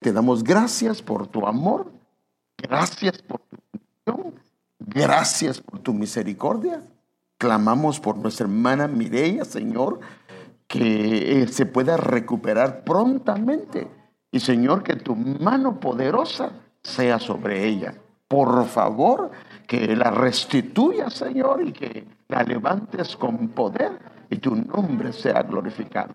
Te damos gracias por tu amor, gracias por tu bendición, gracias por tu misericordia. Clamamos por nuestra hermana Mireia, Señor, que eh, se pueda recuperar prontamente. Y Señor, que tu mano poderosa sea sobre ella. Por favor, que la restituya, Señor, y que la levantes con poder y tu nombre sea glorificado.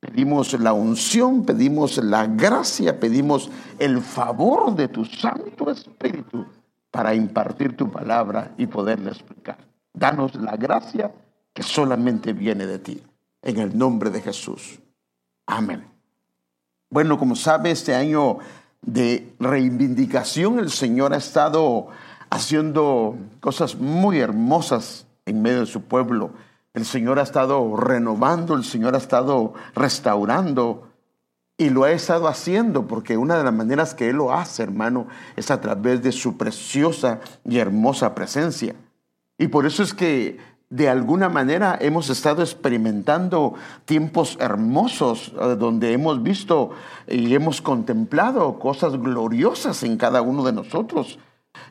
Pedimos la unción, pedimos la gracia, pedimos el favor de tu Santo Espíritu para impartir tu palabra y poderla explicar. Danos la gracia que solamente viene de ti. En el nombre de Jesús. Amén. Bueno, como sabe, este año de reivindicación el Señor ha estado haciendo cosas muy hermosas en medio de su pueblo. El Señor ha estado renovando, el Señor ha estado restaurando y lo ha estado haciendo porque una de las maneras que Él lo hace, hermano, es a través de su preciosa y hermosa presencia. Y por eso es que de alguna manera hemos estado experimentando tiempos hermosos eh, donde hemos visto y hemos contemplado cosas gloriosas en cada uno de nosotros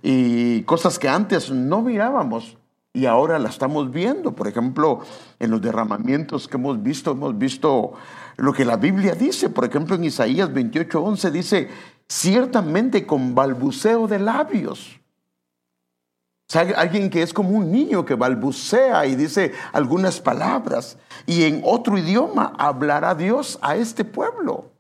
y cosas que antes no mirábamos y ahora la estamos viendo. Por ejemplo, en los derramamientos que hemos visto, hemos visto lo que la Biblia dice. Por ejemplo, en Isaías 28:11 dice, ciertamente con balbuceo de labios alguien que es como un niño que balbucea y dice algunas palabras y en otro idioma hablará Dios a este pueblo.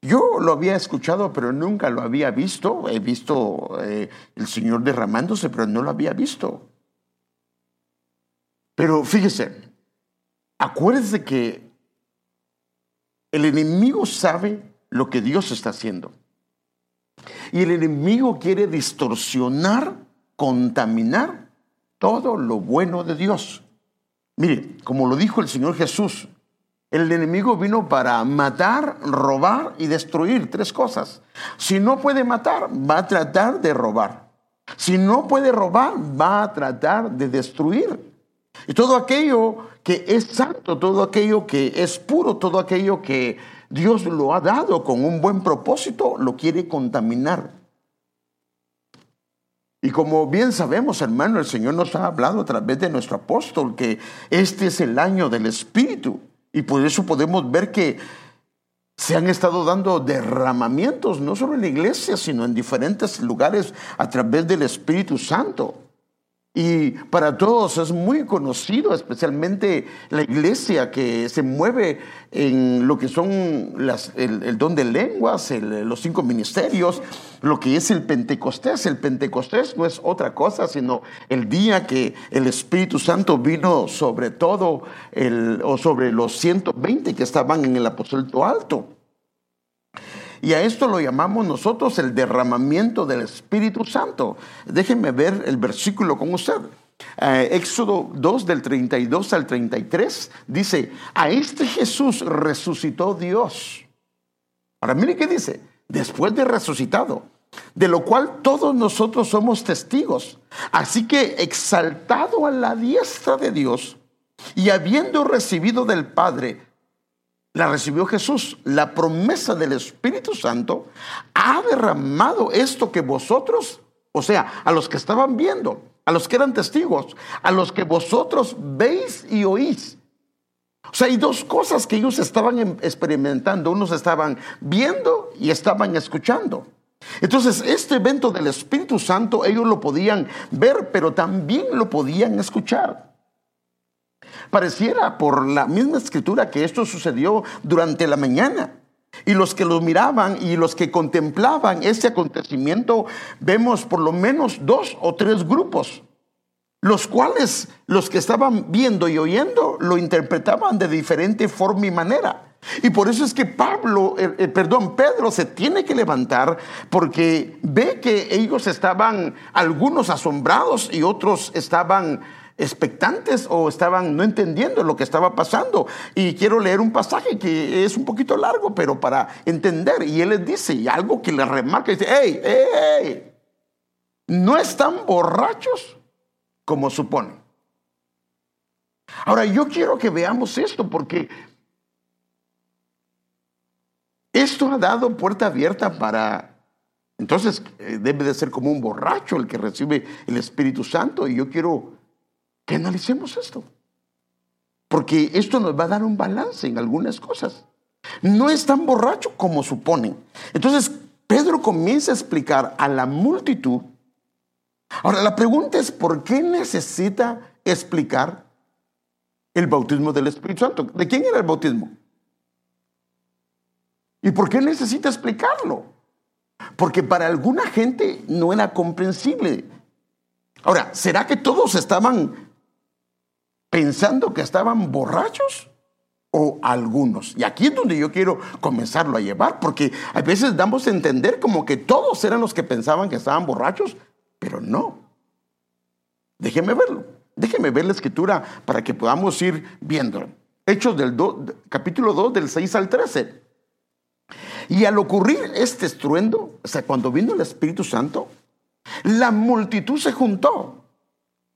Yo lo había escuchado, pero nunca lo había visto. He visto eh, el Señor derramándose, pero no lo había visto. Pero fíjese, acuérdese que el enemigo sabe lo que Dios está haciendo. Y el enemigo quiere distorsionar contaminar todo lo bueno de Dios. Mire, como lo dijo el Señor Jesús, el enemigo vino para matar, robar y destruir tres cosas. Si no puede matar, va a tratar de robar. Si no puede robar, va a tratar de destruir. Y todo aquello que es santo, todo aquello que es puro, todo aquello que Dios lo ha dado con un buen propósito, lo quiere contaminar. Y como bien sabemos, hermano, el Señor nos ha hablado a través de nuestro apóstol que este es el año del Espíritu. Y por eso podemos ver que se han estado dando derramamientos, no solo en la iglesia, sino en diferentes lugares a través del Espíritu Santo. Y para todos es muy conocido, especialmente la iglesia que se mueve en lo que son el, don de lenguas, los cinco ministerios, lo que es el Pentecostés. El Pentecostés no es otra cosa, sino el día que el Espíritu Santo vino sobre todo, o sobre los 120 que estaban en el aposento alto. Y a esto lo llamamos nosotros el derramamiento del Espíritu Santo. Déjenme ver el versículo con usted. Eh, Éxodo 2 del 32 al 33 dice, a este Jesús resucitó Dios. Ahora mire qué dice, después de resucitado, de lo cual todos nosotros somos testigos. Así que exaltado a la diestra de Dios y habiendo recibido del Padre la recibió Jesús. La promesa del Espíritu Santo ha derramado esto que vosotros, o sea, a los que estaban viendo, a los que eran testigos, a los que vosotros veis y oís. O sea, hay dos cosas que ellos estaban em, experimentando. Unos estaban viendo y estaban escuchando. Entonces, este evento del Espíritu Santo, ellos lo podían ver, pero también lo podían escuchar. Pareciera por la misma escritura que esto sucedió durante la mañana. Y los que lo miraban y los que contemplaban este acontecimiento, vemos por lo menos dos o tres grupos, los cuales los que estaban viendo y oyendo lo interpretaban de diferente forma y manera. Y por eso es que Pablo, eh, eh, perdón, Pedro se tiene que levantar porque ve que ellos estaban algunos asombrados y otros estaban expectantes o estaban no entendiendo lo que estaba pasando. Y quiero leer un pasaje que es un poquito largo, pero para entender. Y él les dice, algo que le remarca, dice, hey, hey, hey, no están borrachos como suponen. Ahora, yo quiero que veamos esto porque Esto ha dado puerta abierta para... Entonces eh, debe de ser como un borracho el que recibe el Espíritu Santo y yo quiero que analicemos esto. Porque esto nos va a dar un balance en algunas cosas. No es tan borracho como suponen. Entonces Pedro comienza a explicar a la multitud. Ahora la pregunta es, ¿por qué necesita explicar el bautismo del Espíritu Santo? ¿De quién era el bautismo? ¿Y por qué necesita explicarlo? Porque para alguna gente no era comprensible. Ahora, ¿será que todos estaban pensando que estaban borrachos? ¿O algunos? Y aquí es donde yo quiero comenzarlo a llevar, porque a veces damos a entender como que todos eran los que pensaban que estaban borrachos, pero no. Déjenme verlo. Déjenme ver la escritura para que podamos ir viéndolo. Hechos del capítulo 2, del 6 al 13. Y al ocurrir este estruendo, o sea, cuando vino el Espíritu Santo, la multitud se juntó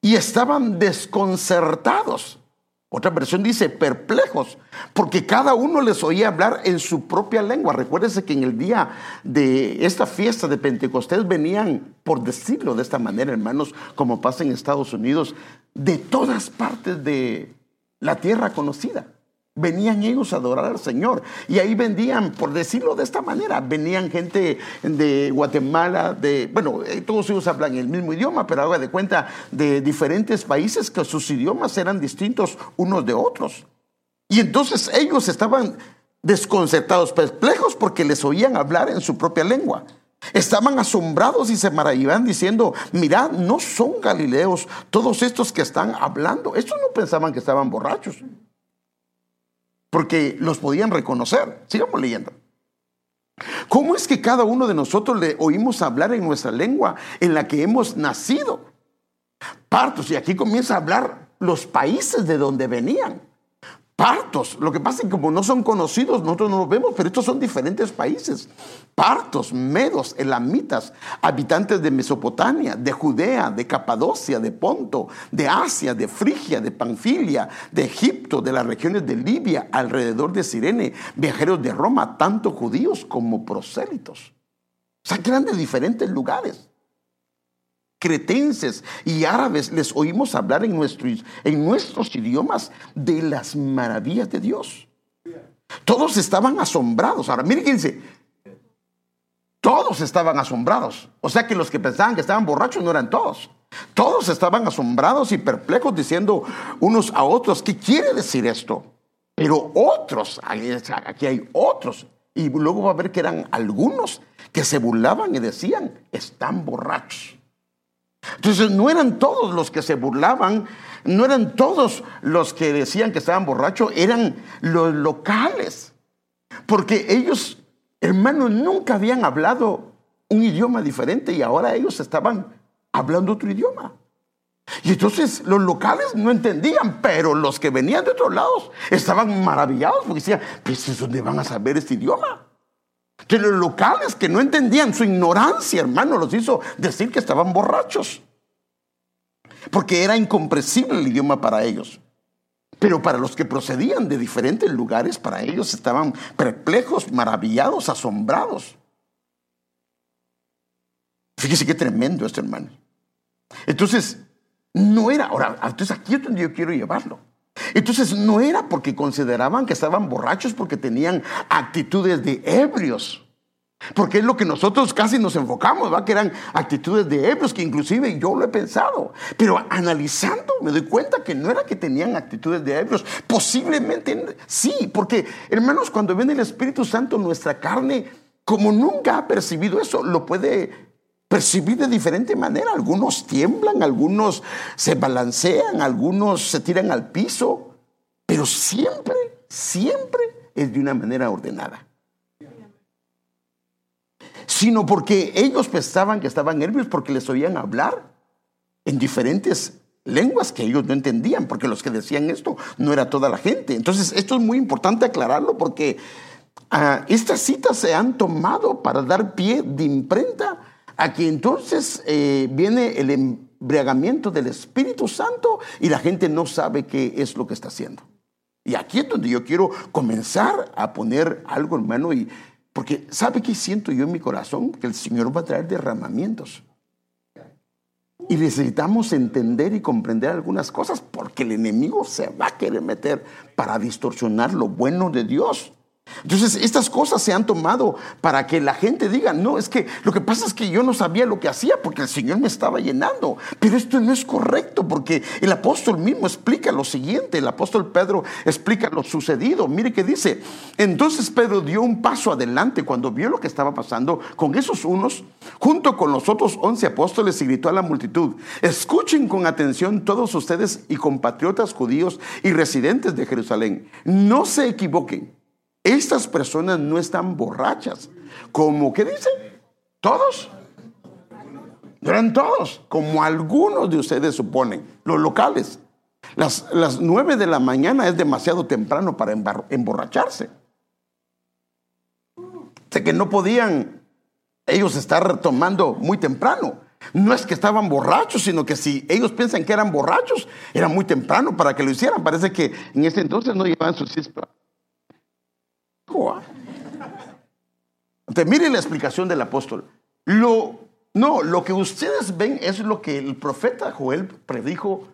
y estaban desconcertados. Otra versión dice perplejos, porque cada uno les oía hablar en su propia lengua. Recuérdense que en el día de esta fiesta de Pentecostés venían, por decirlo de esta manera, hermanos, como pasa en Estados Unidos, de todas partes de la tierra conocida. Venían ellos a adorar al Señor. Y ahí vendían, por decirlo de esta manera, venían gente de Guatemala, de, bueno, eh, todos ellos hablan el mismo idioma, pero haga de cuenta de diferentes países que sus idiomas eran distintos unos de otros. Y entonces ellos estaban desconcertados, perplejos, porque les oían hablar en su propia lengua. Estaban asombrados y se maravillaban diciendo, mirad, no son galileos todos estos que están hablando. Estos no pensaban que estaban borrachos porque los podían reconocer. Sigamos leyendo. ¿Cómo es que cada uno de nosotros le oímos hablar en nuestra lengua en la que hemos nacido? Partos, y aquí comienza a hablar los países de donde venían partos. Lo que pasa es que como no son conocidos, nosotros no los vemos, pero estos son diferentes países. Partos, medos, elamitas, habitantes de Mesopotamia, de Judea, de Capadocia, de Ponto, de Asia, de Frigia, de Panfilia, de Egipto, de las regiones de Libia, alrededor de Sirene, viajeros de Roma, tanto judíos como prosélitos. O sea, que eran de diferentes lugares cretenses y árabes les oímos hablar en nuestros, en nuestros idiomas de las maravillas de Dios. Todos estaban asombrados. Ahora, miren dice. Todos estaban asombrados. O sea que los que pensaban que estaban borrachos no eran todos. Todos estaban asombrados y perplejos diciendo unos a otros, ¿qué quiere decir esto? Pero otros, aquí hay otros. Y luego va a ver que eran algunos que se burlaban y decían, están borrachos. Entonces no eran todos los que se burlaban, no eran todos los que decían que estaban borrachos, eran los locales. Porque ellos, hermanos, nunca habían hablado un idioma diferente y ahora ellos estaban hablando otro idioma. Y entonces los locales no entendían, pero los que venían de otros lados estaban maravillados porque decían, pues ¿dónde van a saber este idioma? Que los locales que no entendían su ignorancia, hermano, los hizo decir que estaban borrachos. Porque era incomprensible el idioma para ellos. Pero para los que procedían de diferentes lugares, para ellos estaban perplejos, maravillados, asombrados. Fíjese qué tremendo esto, hermano. Entonces, no era, ahora, entonces aquí es donde yo quiero llevarlo. Entonces no era porque consideraban que estaban borrachos porque tenían actitudes de ebrios. Porque es lo que nosotros casi nos enfocamos, ¿va? que eran actitudes de ebrios, que inclusive yo lo he pensado. Pero analizando me doy cuenta que no era que tenían actitudes de ebrios. Posiblemente sí, porque hermanos, cuando viene el Espíritu Santo, nuestra carne, como nunca ha percibido eso, lo puede percibir de diferente manera. Algunos tiemblan, algunos se balancean, algunos se tiran al piso, pero siempre, siempre es de una manera ordenada. Sino porque ellos pensaban que estaban nervios porque les oían hablar en diferentes lenguas que ellos no entendían, porque los que decían esto no era toda la gente. Entonces, esto es muy importante aclararlo porque ah, estas citas se han tomado para dar pie de imprenta Aquí entonces eh, viene el embriagamiento del Espíritu Santo y la gente no sabe qué es lo que está haciendo. Y aquí es donde yo quiero comenzar a poner algo, hermano, y Porque ¿sabe qué siento yo en mi corazón? Que el Señor va a traer derramamientos. Y necesitamos entender y comprender algunas cosas porque el enemigo se va a querer meter para distorsionar lo bueno de Dios. Entonces, estas cosas se han tomado para que la gente diga, no, es que lo que pasa es que yo no sabía lo que hacía porque el Señor me estaba llenando. Pero esto no es correcto porque el apóstol mismo explica lo siguiente, el apóstol Pedro explica lo sucedido. Mire que dice, entonces Pedro dio un paso adelante cuando vio lo que estaba pasando con esos unos, junto con los otros once apóstoles y gritó a la multitud, escuchen con atención todos ustedes y compatriotas judíos y residentes de Jerusalén, no se equivoquen. Estas personas no están borrachas. ¿Cómo que dicen? ¿Todos? No eran todos, como algunos de ustedes suponen, los locales. Las, las nueve de la mañana es demasiado temprano para emborracharse. Sé que no podían ellos estar tomando muy temprano. No es que estaban borrachos, sino que si ellos piensan que eran borrachos, era muy temprano para que lo hicieran. Parece que en ese entonces no llevaban su cispa entonces, miren la explicación del apóstol. Lo, no, lo que ustedes ven es lo que el profeta Joel predijo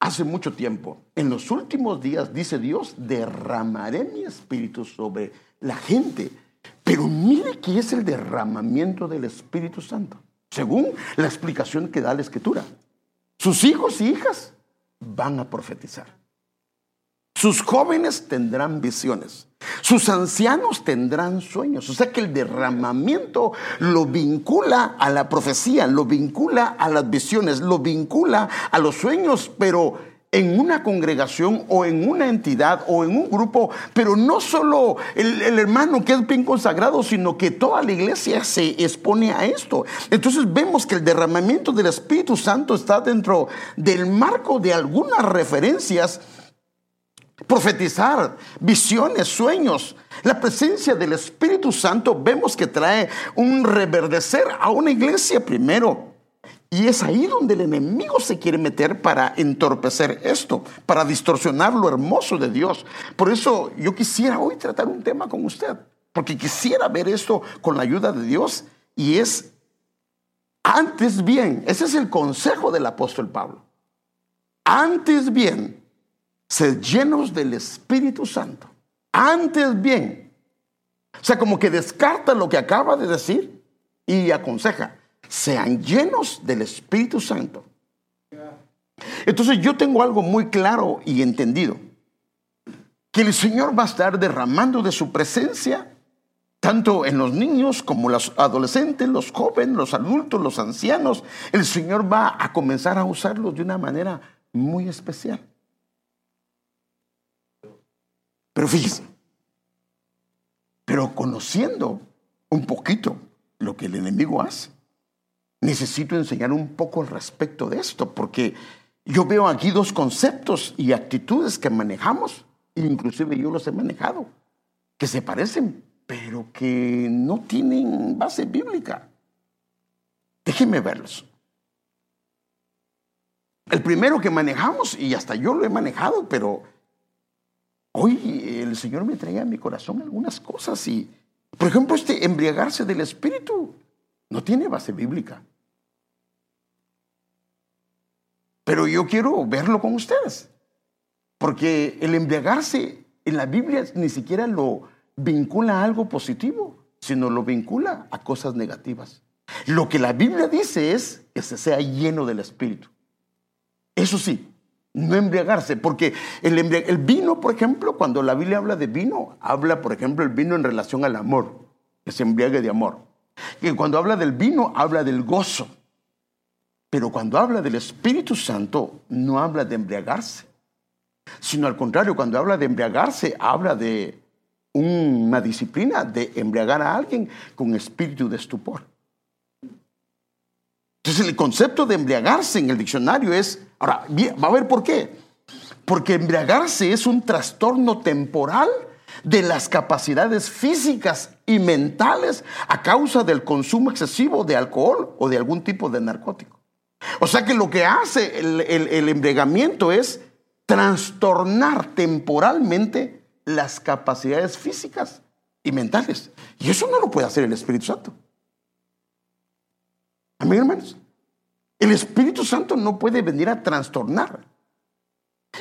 hace mucho tiempo. En los últimos días, dice Dios, derramaré mi espíritu sobre la gente. Pero mire que es el derramamiento del Espíritu Santo, según la explicación que da la Escritura. Sus hijos y hijas van a profetizar. Sus jóvenes tendrán visiones. Sus ancianos tendrán sueños. O sea que el derramamiento lo vincula a la profecía, lo vincula a las visiones, lo vincula a los sueños, pero en una congregación o en una entidad o en un grupo, pero no solo el, hermano que es bien consagrado, sino que toda la iglesia se expone a esto. Entonces vemos que el derramamiento del Espíritu Santo está dentro del marco de algunas referencias profetizar, visiones, sueños. La presencia del Espíritu Santo vemos que trae un reverdecer a una iglesia primero. Y es ahí donde el enemigo se quiere meter para entorpecer esto, para distorsionar lo hermoso de Dios. Por eso yo quisiera hoy tratar un tema con usted, porque quisiera ver esto con la ayuda de Dios y es antes bien, ese es el consejo del apóstol Pablo. Antes bien, sed llenos del Espíritu Santo. Antes bien. O sea, como que descarta lo que acaba de decir y aconseja. Sean llenos del Espíritu Santo. Entonces yo tengo algo muy claro y entendido. Que el Señor va a estar derramando de su presencia tanto en los niños como los adolescentes, los jóvenes, los adultos, los ancianos. El Señor va a comenzar a usarlos de una manera muy especial. Pero fíjese, pero conociendo un poquito lo que el enemigo hace, necesito enseñar un poco al respecto de esto, porque yo veo aquí dos conceptos y actitudes que manejamos, inclusive yo los he manejado, que se parecen, pero que no tienen base bíblica. Déjenme verlos. El primero que manejamos, y hasta yo lo he manejado, pero Hoy el Señor me traía a mi corazón algunas cosas y, por ejemplo, este embriagarse del Espíritu no tiene base bíblica. Pero yo quiero verlo con ustedes, porque el embriagarse en la Biblia ni siquiera lo vincula a algo positivo, sino lo vincula a cosas negativas. Lo que la Biblia dice es que se sea lleno del Espíritu. Eso sí, no embriagarse, porque el, vino, por ejemplo, cuando la Biblia habla de vino, habla, por ejemplo, el vino en relación al amor, que se embriague de amor. Y cuando habla del vino, habla del gozo. Pero cuando habla del Espíritu Santo, no habla de embriagarse, sino al contrario, cuando habla de embriagarse, habla de una disciplina de embriagar a alguien con espíritu de estupor. Entonces el concepto de embriagarse en el diccionario es, ahora, va a ver por qué. Porque embriagarse es un trastorno temporal de las capacidades físicas y mentales a causa del consumo excesivo de alcohol o de algún tipo de narcótico. O sea que lo que hace el, el embriagamiento es trastornar temporalmente las capacidades físicas y mentales. Y eso no lo puede hacer el Espíritu Santo. Amén, hermanos. El Espíritu Santo no puede venir a trastornar.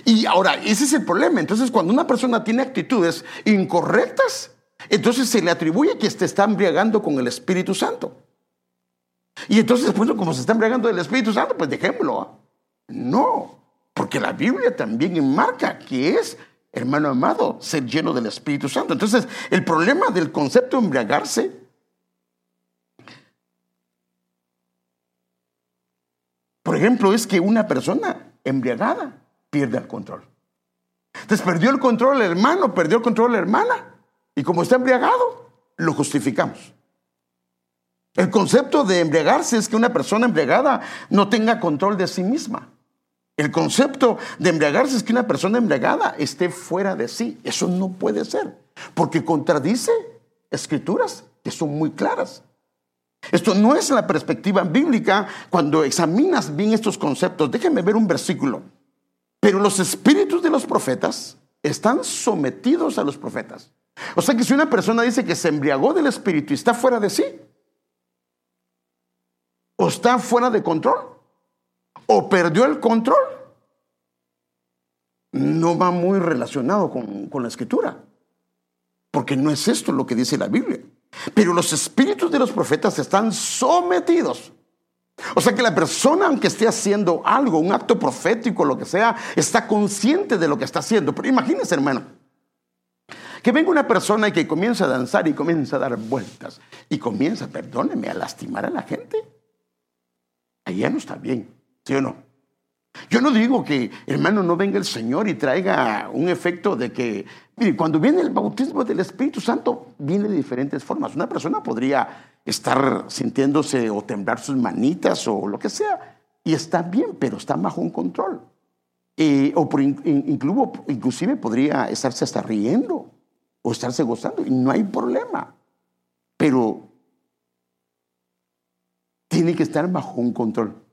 Y ahora, ese es el problema. Entonces, cuando una persona tiene actitudes incorrectas, entonces se le atribuye que se está embriagando con el Espíritu Santo. Y entonces, bueno, como se está embriagando del Espíritu Santo, pues dejémoslo. No, porque la Biblia también enmarca que es, hermano amado, ser lleno del Espíritu Santo. Entonces, el problema del concepto de embriagarse por ejemplo, es que una persona embriagada pierde el control. Entonces perdió el control el hermano, perdió el control la hermana. Y como está embriagado, lo justificamos. El concepto de embriagarse es que una persona embriagada no tenga control de sí misma. El concepto de embriagarse es que una persona embriagada esté fuera de sí. Eso no puede ser, porque contradice escrituras que son muy claras. Esto no es la perspectiva bíblica cuando examinas bien estos conceptos. Déjenme ver un versículo. Pero los espíritus de los profetas están sometidos a los profetas. O sea que si una persona dice que se embriagó del espíritu y está fuera de sí, o está fuera de control, o perdió el control, no va muy relacionado con, con la escritura. Porque no es esto lo que dice la Biblia. Pero los espíritus de los profetas están sometidos o sea que la persona, aunque esté haciendo algo, un acto profético, lo que sea, está consciente de lo que está haciendo. Pero imagínense, hermano, que venga una persona y que comienza a danzar y comienza a dar vueltas y comienza, perdóneme, a lastimar a la gente. Allá no está bien, ¿sí o no? Yo no digo que, hermano, no venga el Señor y traiga un efecto de que, mire, cuando viene el bautismo del Espíritu Santo, viene de diferentes formas. Una persona podría estar sintiéndose o temblar sus manitas o lo que sea, y está bien, pero está bajo un control. o incluso, inclusive podría estarse hasta riendo o estarse gozando, y no hay problema. Pero tiene que estar bajo un control.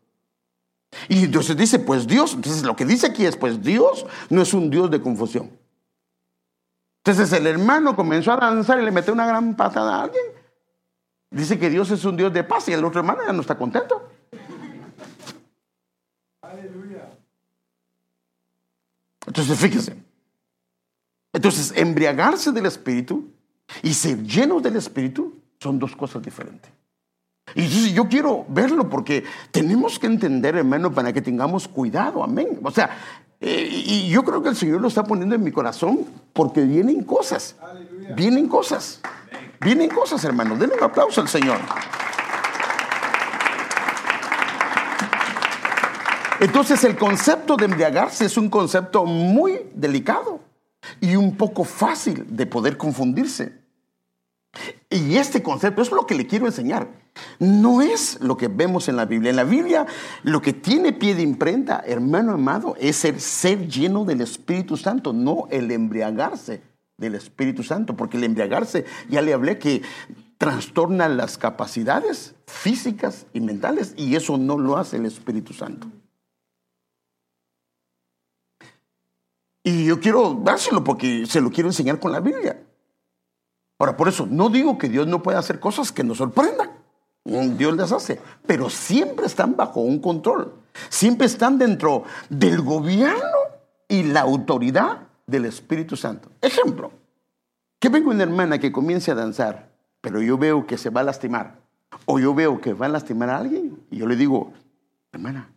Y entonces dice, pues Dios, entonces lo que dice aquí es, pues Dios no es un Dios de confusión. Entonces el hermano comenzó a danzar y le metió una gran patada a alguien. Dice que Dios es un Dios de paz y el otro hermano ya no está contento. Aleluya. Entonces fíjese. Entonces embriagarse del Espíritu y ser lleno del Espíritu son dos cosas diferentes. Y yo quiero verlo porque tenemos que entender, hermano, para que tengamos cuidado, amén. O sea, eh, y yo creo que el Señor lo está poniendo en mi corazón porque vienen cosas, vienen cosas, vienen cosas, hermano. Denle un aplauso al Señor. Entonces el concepto de embriagarse es un concepto muy delicado y un poco fácil de poder confundirse. Y este concepto es lo que le quiero enseñar. No es lo que vemos en la Biblia. En la Biblia lo que tiene pie de imprenta, hermano amado, es el ser lleno del Espíritu Santo, no el embriagarse del Espíritu Santo, porque el embriagarse, ya le hablé que trastorna las capacidades físicas y mentales y eso no lo hace el Espíritu Santo. Y yo quiero dárselo porque se lo quiero enseñar con la Biblia. Ahora, por eso, no digo que Dios no pueda hacer cosas que nos sorprendan. Dios las hace, pero siempre están bajo un control. Siempre están dentro del gobierno y la autoridad del Espíritu Santo. Ejemplo, que venga una hermana que comience a danzar, pero yo veo que se va a lastimar, o yo veo que va a lastimar a alguien, y yo le digo, hermana,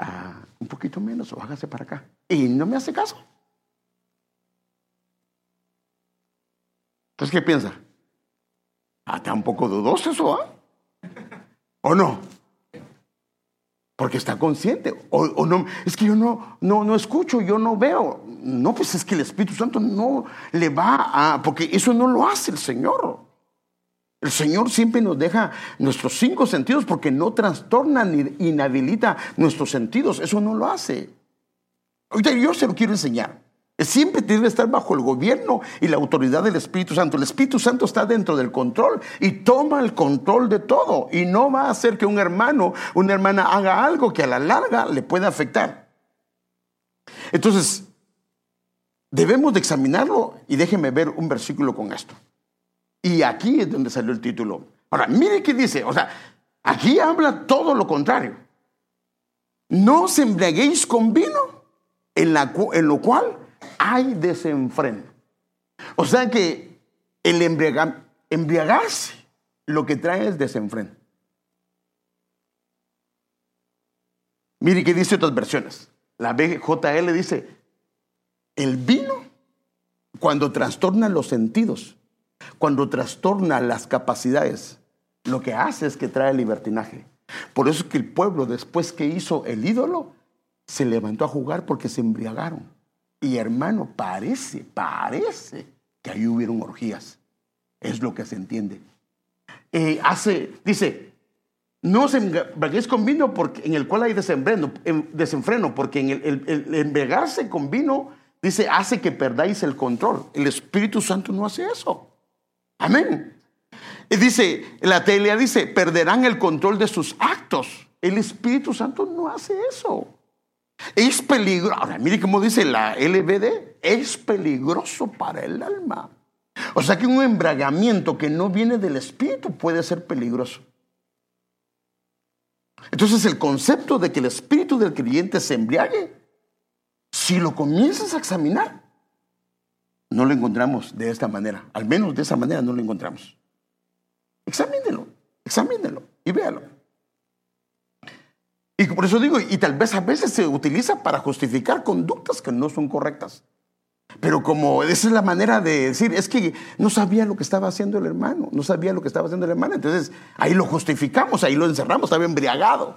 ah, un poquito menos o hágase para acá. Y no me hace caso. Entonces, ¿qué piensa? Ah, está un poco dudoso eso, ¿ah? ¿O no? Porque está consciente. O, no, es que yo no, no, no escucho, yo no veo. No, pues es que el Espíritu Santo no le va a, porque eso no lo hace el Señor. El Señor siempre nos deja nuestros cinco sentidos porque no trastorna ni inhabilita nuestros sentidos. Eso no lo hace. Ahorita yo se lo quiero enseñar. Siempre tiene que estar bajo el gobierno y la autoridad del Espíritu Santo. El Espíritu Santo está dentro del control y toma el control de todo. Y no va a hacer que un hermano, una hermana haga algo que a la larga le pueda afectar. Entonces, debemos de examinarlo y déjenme ver un versículo con esto. Y aquí es donde salió el título. Ahora, mire qué dice. O sea, aquí habla todo lo contrario. No os embriaguéis con vino, en lo cual hay desenfreno. O sea que el embriagarse lo que trae es desenfreno. Mire qué dice otras versiones. La BJL dice, el vino cuando trastorna los sentidos, cuando trastorna las capacidades, lo que hace es que trae libertinaje. Por eso es que el pueblo, después que hizo el ídolo, se levantó a jugar porque se embriagaron. Y hermano, parece, parece que ahí hubieron orgías. Es lo que se entiende. Eh, hace, dice, no os embriaguéis con vino porque, en el cual hay desenfreno, desenfreno porque en el, el, con vino, dice, hace que perdáis el control. El Espíritu Santo no hace eso. Amén. Y dice, la teoría dice, perderán el control de sus actos. El Espíritu Santo no hace eso. Es peligroso. Ahora, mire cómo dice la LBD, es peligroso para el alma. O sea que un embragamiento que no viene del Espíritu puede ser peligroso. Entonces el concepto de que el espíritu del creyente se embriague, si lo comienzas a examinar, no lo encontramos de esta manera. Al menos de esa manera no lo encontramos. Examínelo, examínelo y véalo. Y por eso digo, y tal vez a veces se utiliza para justificar conductas que no son correctas. Pero como esa es la manera de decir, es que no sabía lo que estaba haciendo el hermano, no sabía lo que estaba haciendo el hermano. Entonces ahí lo justificamos, ahí lo encerramos, estaba embriagado.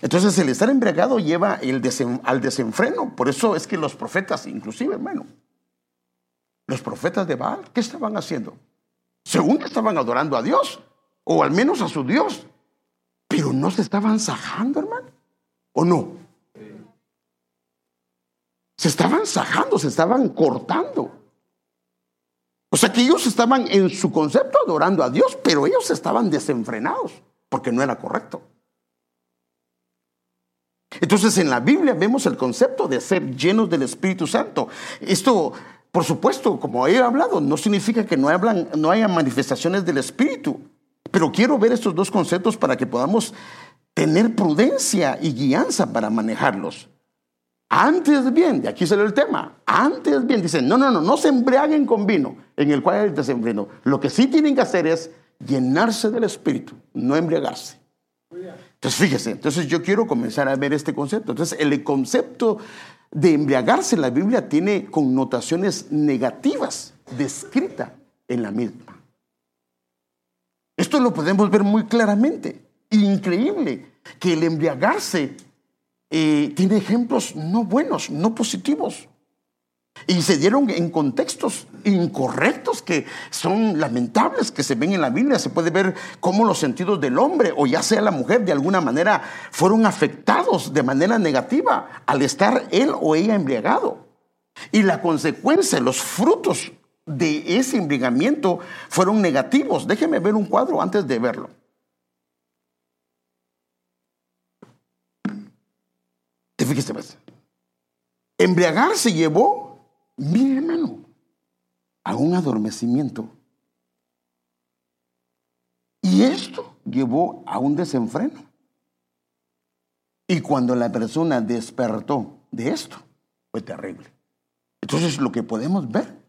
Entonces el estar embriagado lleva al desenfreno. Por eso es que los profetas, inclusive hermano, los profetas de Baal, ¿qué estaban haciendo? Según que estaban adorando a Dios, o al menos a su Dios, pero no se estaban sajando, hermano, ¿o no? Se estaban sajando, se estaban cortando. O sea que ellos estaban en su concepto adorando a Dios, pero ellos estaban desenfrenados, porque no era correcto. Entonces en la Biblia vemos el concepto de ser llenos del Espíritu Santo. Esto, por supuesto, como he hablado, no significa que no, hablan, no haya manifestaciones del Espíritu, pero quiero ver estos dos conceptos para que podamos tener prudencia y guianza para manejarlos. Antes bien, de aquí salió el tema, antes bien, dicen, no, no, no, no se embriaguen con vino, en el cual hay desenfreno. Lo que sí tienen que hacer es llenarse del Espíritu, no embriagarse. Entonces, fíjese, entonces yo quiero comenzar a ver este concepto. Entonces, el concepto de embriagarse en la Biblia tiene connotaciones negativas descritas en la misma. Esto lo podemos ver muy claramente. Increíble que el embriagarse eh, tiene ejemplos no buenos, no positivos. Y se dieron en contextos incorrectos que son lamentables, que se ven en la Biblia. Se puede ver cómo los sentidos del hombre o ya sea la mujer de alguna manera fueron afectados de manera negativa al estar él o ella embriagado. Y la consecuencia, los frutos de ese embriagamiento fueron negativos. Déjeme ver un cuadro antes de verlo. Fíjese más. Embriagarse llevó, mi hermano, a un adormecimiento. Y esto llevó a un desenfreno. Y cuando la persona despertó de esto, fue terrible. Entonces lo que podemos ver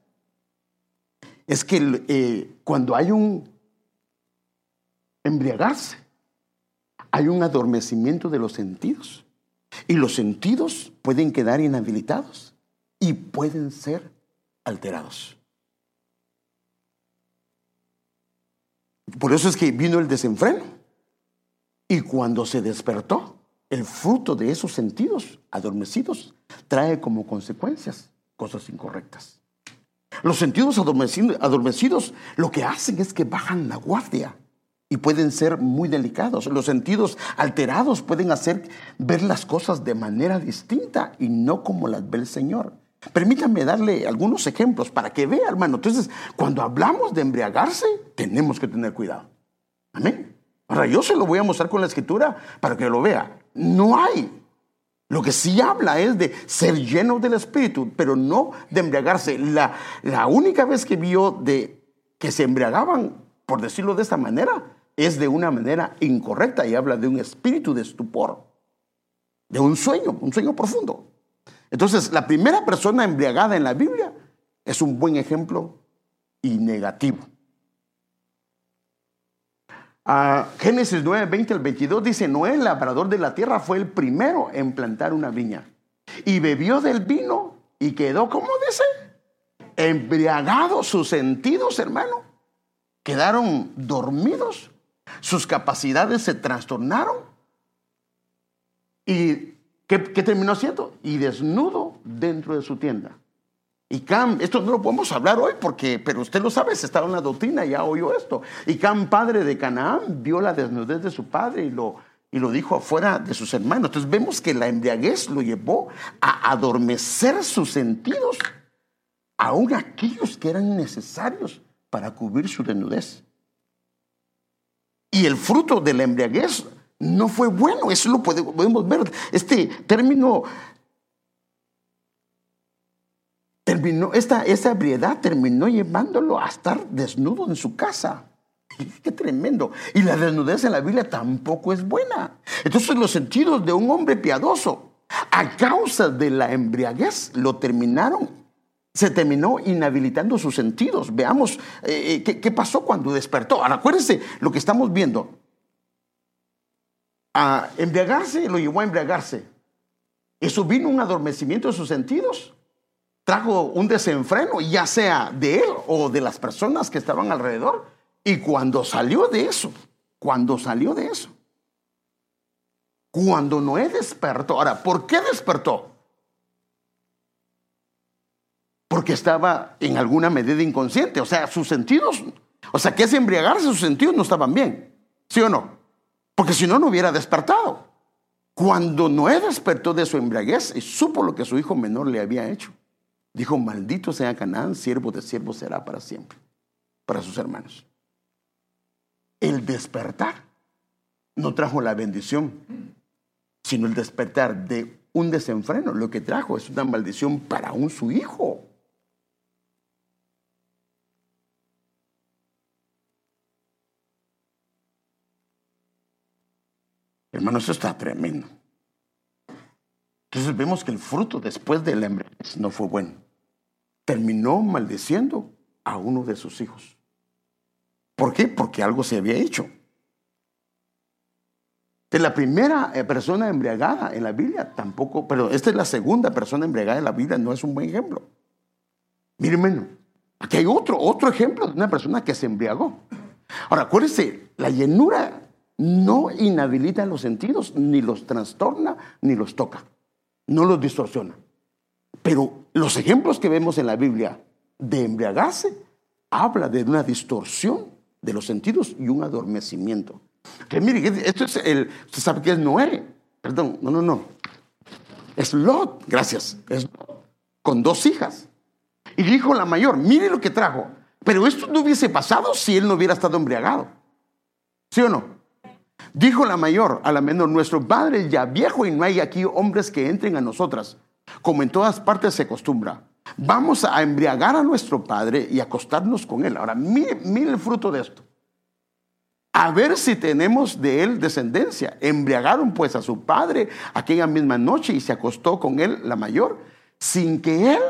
es que eh, cuando hay un embriagarse, hay un adormecimiento de los sentidos. Y los sentidos pueden quedar inhabilitados y pueden ser alterados. Por eso es que vino el desenfreno. Y cuando se despertó, el fruto de esos sentidos adormecidos trae como consecuencias cosas incorrectas. Los sentidos adormecidos, lo que hacen es que bajan la guardia y pueden ser muy delicados. Los sentidos alterados pueden hacer ver las cosas de manera distinta y no como las ve el Señor. Permítanme darle algunos ejemplos para que vea, hermano. Entonces, cuando hablamos de embriagarse, tenemos que tener cuidado. Amén. Ahora, yo se lo voy a mostrar con la escritura para que lo vea. No hay, Lo que sí habla es de ser lleno del Espíritu, pero no de embriagarse. La, la única vez que vio de que se embriagaban, por decirlo de esta manera, es de una manera incorrecta y habla de un espíritu de estupor, de un sueño, un sueño profundo. Entonces, la primera persona embriagada en la Biblia es un buen ejemplo y negativo. Génesis 9, 20 al 22 dice, Noé, el labrador de la tierra, fue el primero en plantar una viña. Y bebió del vino y quedó, ¿cómo dice? Embriagado sus sentidos, hermano. Quedaron dormidos, sus capacidades se trastornaron. ¿Y qué, qué terminó haciendo? Y desnudo dentro de su tienda. Y Cam, esto no lo podemos hablar hoy porque, pero usted lo sabe, se estaba en la doctrina, ya oyó esto. Y Cam, padre de Canaán, vio la desnudez de su padre y lo, y lo dijo afuera de sus hermanos. Entonces vemos que la embriaguez lo llevó a adormecer sus sentidos, aún aquellos que eran necesarios para cubrir su desnudez. Y el fruto de la embriaguez no fue bueno, eso lo podemos ver. Este término terminó, esta, esa ebriedad terminó llevándolo a estar desnudo en su casa. Qué tremendo. Y la desnudez en la Biblia tampoco es buena. Entonces los sentidos de un hombre piadoso, a causa de la embriaguez, lo terminaron, se terminó inhabilitando sus sentidos. Veamos eh, eh, ¿qué, pasó cuando despertó. Ahora acuérdense lo que estamos viendo. A embriagarse lo llevó a embriagarse. Eso vino un adormecimiento de sus sentidos trajo un desenfreno, ya sea de él o de las personas que estaban alrededor. Y cuando salió de eso, cuando salió de eso, cuando Noé despertó, ahora, ¿por qué despertó? Porque estaba en alguna medida inconsciente, o sea, sus sentidos, o sea, que es embriagarse, sus sentidos no estaban bien, ¿sí o no? Porque si no, no hubiera despertado. Cuando Noé despertó de su embriaguez y supo lo que su hijo menor le había hecho, Dijo, maldito sea Canaán, siervo de siervo será para siempre, para sus hermanos. El despertar no trajo la bendición, sino el despertar de un desenfreno. Lo que trajo es una maldición para un su hijo. Hermano, eso está tremendo. Entonces vemos que el fruto después del embriaguez no fue bueno. Terminó maldiciendo a uno de sus hijos. ¿Por qué? Porque algo se había hecho. De la primera eh, persona embriagada en la Biblia tampoco, pero esta es la segunda persona embriagada en la Biblia, no es un buen ejemplo. Miren, aquí hay otro, otro ejemplo de una persona que se embriagó. Ahora, acuérdense, la llenura no inhabilita los sentidos, ni los trastorna, ni los toca no los distorsiona. Pero los ejemplos que vemos en la Biblia de embriagarse habla de una distorsión de los sentidos y un adormecimiento. Que mire, esto es el, usted sabe que es Noé, perdón, no, no, no. Es Lot, gracias, es con dos hijas. Y dijo la mayor, mire lo que trajo, pero esto no hubiese pasado si él no hubiera estado embriagado. ¿Sí o no? Dijo la mayor a la menor, nuestro padre ya viejo y no hay aquí hombres que entren a nosotras, como en todas partes se acostumbra. Vamos a embriagar a nuestro padre y acostarnos con él. Ahora, mire, el fruto de esto. A ver si tenemos de él descendencia. Embriagaron pues a su padre aquella misma noche y se acostó con él la mayor, sin que él...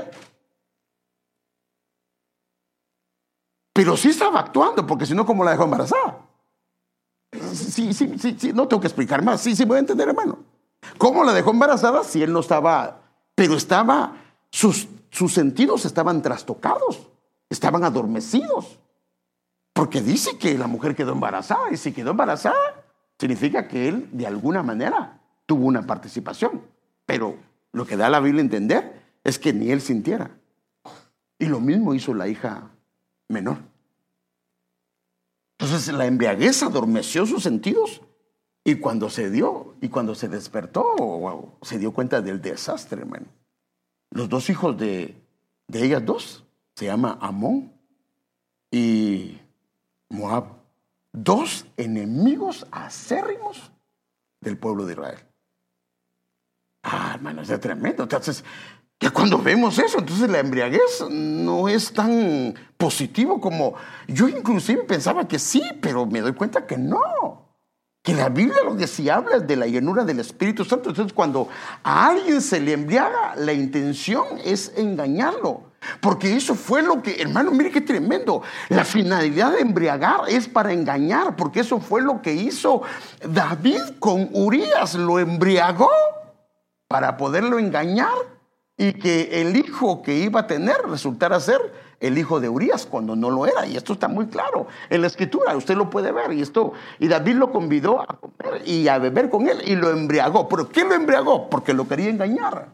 Pero sí estaba actuando, porque si no, ¿cómo la dejó embarazada? Sí, sí, no tengo que explicar más. Sí, sí, voy a entender, hermano. ¿Cómo la dejó embarazada si él no estaba, pero estaba, sus, sus sentidos estaban trastocados, estaban adormecidos? Porque dice que la mujer quedó embarazada y si quedó embarazada, significa que él de alguna manera tuvo una participación. Pero lo que da la Biblia a entender es que ni él sintiera. Y lo mismo hizo la hija menor. Entonces la embriaguez adormeció sus sentidos y cuando se dio y cuando se despertó, se dio cuenta del desastre, hermano. Los dos hijos de, de ellas dos se llama Amón y Moab. Dos enemigos acérrimos del pueblo de Israel. Ah, hermano, es tremendo. Entonces, ya cuando vemos eso, entonces la embriaguez no es tan positivo como yo inclusive pensaba que sí, pero me doy cuenta que no. Que la Biblia lo que sí habla es de la llenura del Espíritu Santo. Entonces cuando a alguien se le embriaga, la intención es engañarlo. Porque eso fue lo que, hermano, mire qué tremendo. La finalidad de embriagar es para engañar, porque eso fue lo que hizo David con Urias. Lo embriagó para poderlo engañar y que el hijo que iba a tener resultara ser el hijo de Urias cuando no lo era. Y esto está muy claro en la escritura, usted lo puede ver. Y, esto, y David lo convidó a comer y a beber con él y lo embriagó. ¿Pero quién lo embriagó? Porque lo quería engañar.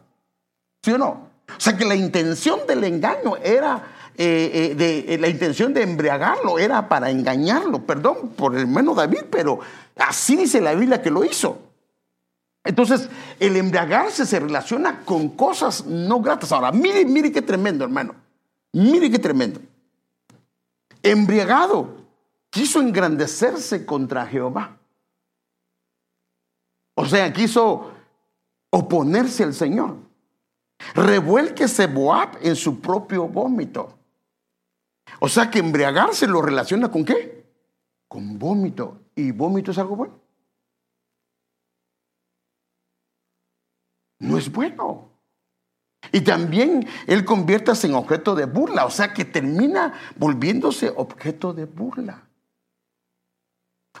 ¿Sí o no? O sea que la intención del engaño era, eh, eh, de, eh, la intención de embriagarlo era para engañarlo. Perdón por el hermano David, pero así dice la Biblia que lo hizo. Entonces, el embriagarse se relaciona con cosas no gratas. Ahora, mire, mire qué tremendo, hermano. Mire qué tremendo. Embriagado quiso engrandecerse contra Jehová. O sea, quiso oponerse al Señor. Revuélquese Boab en su propio vómito. O sea que embriagarse lo relaciona con qué? Con vómito. ¿Y vómito es algo bueno? No es bueno. Y también él conviértase en objeto de burla, o sea que termina volviéndose objeto de burla.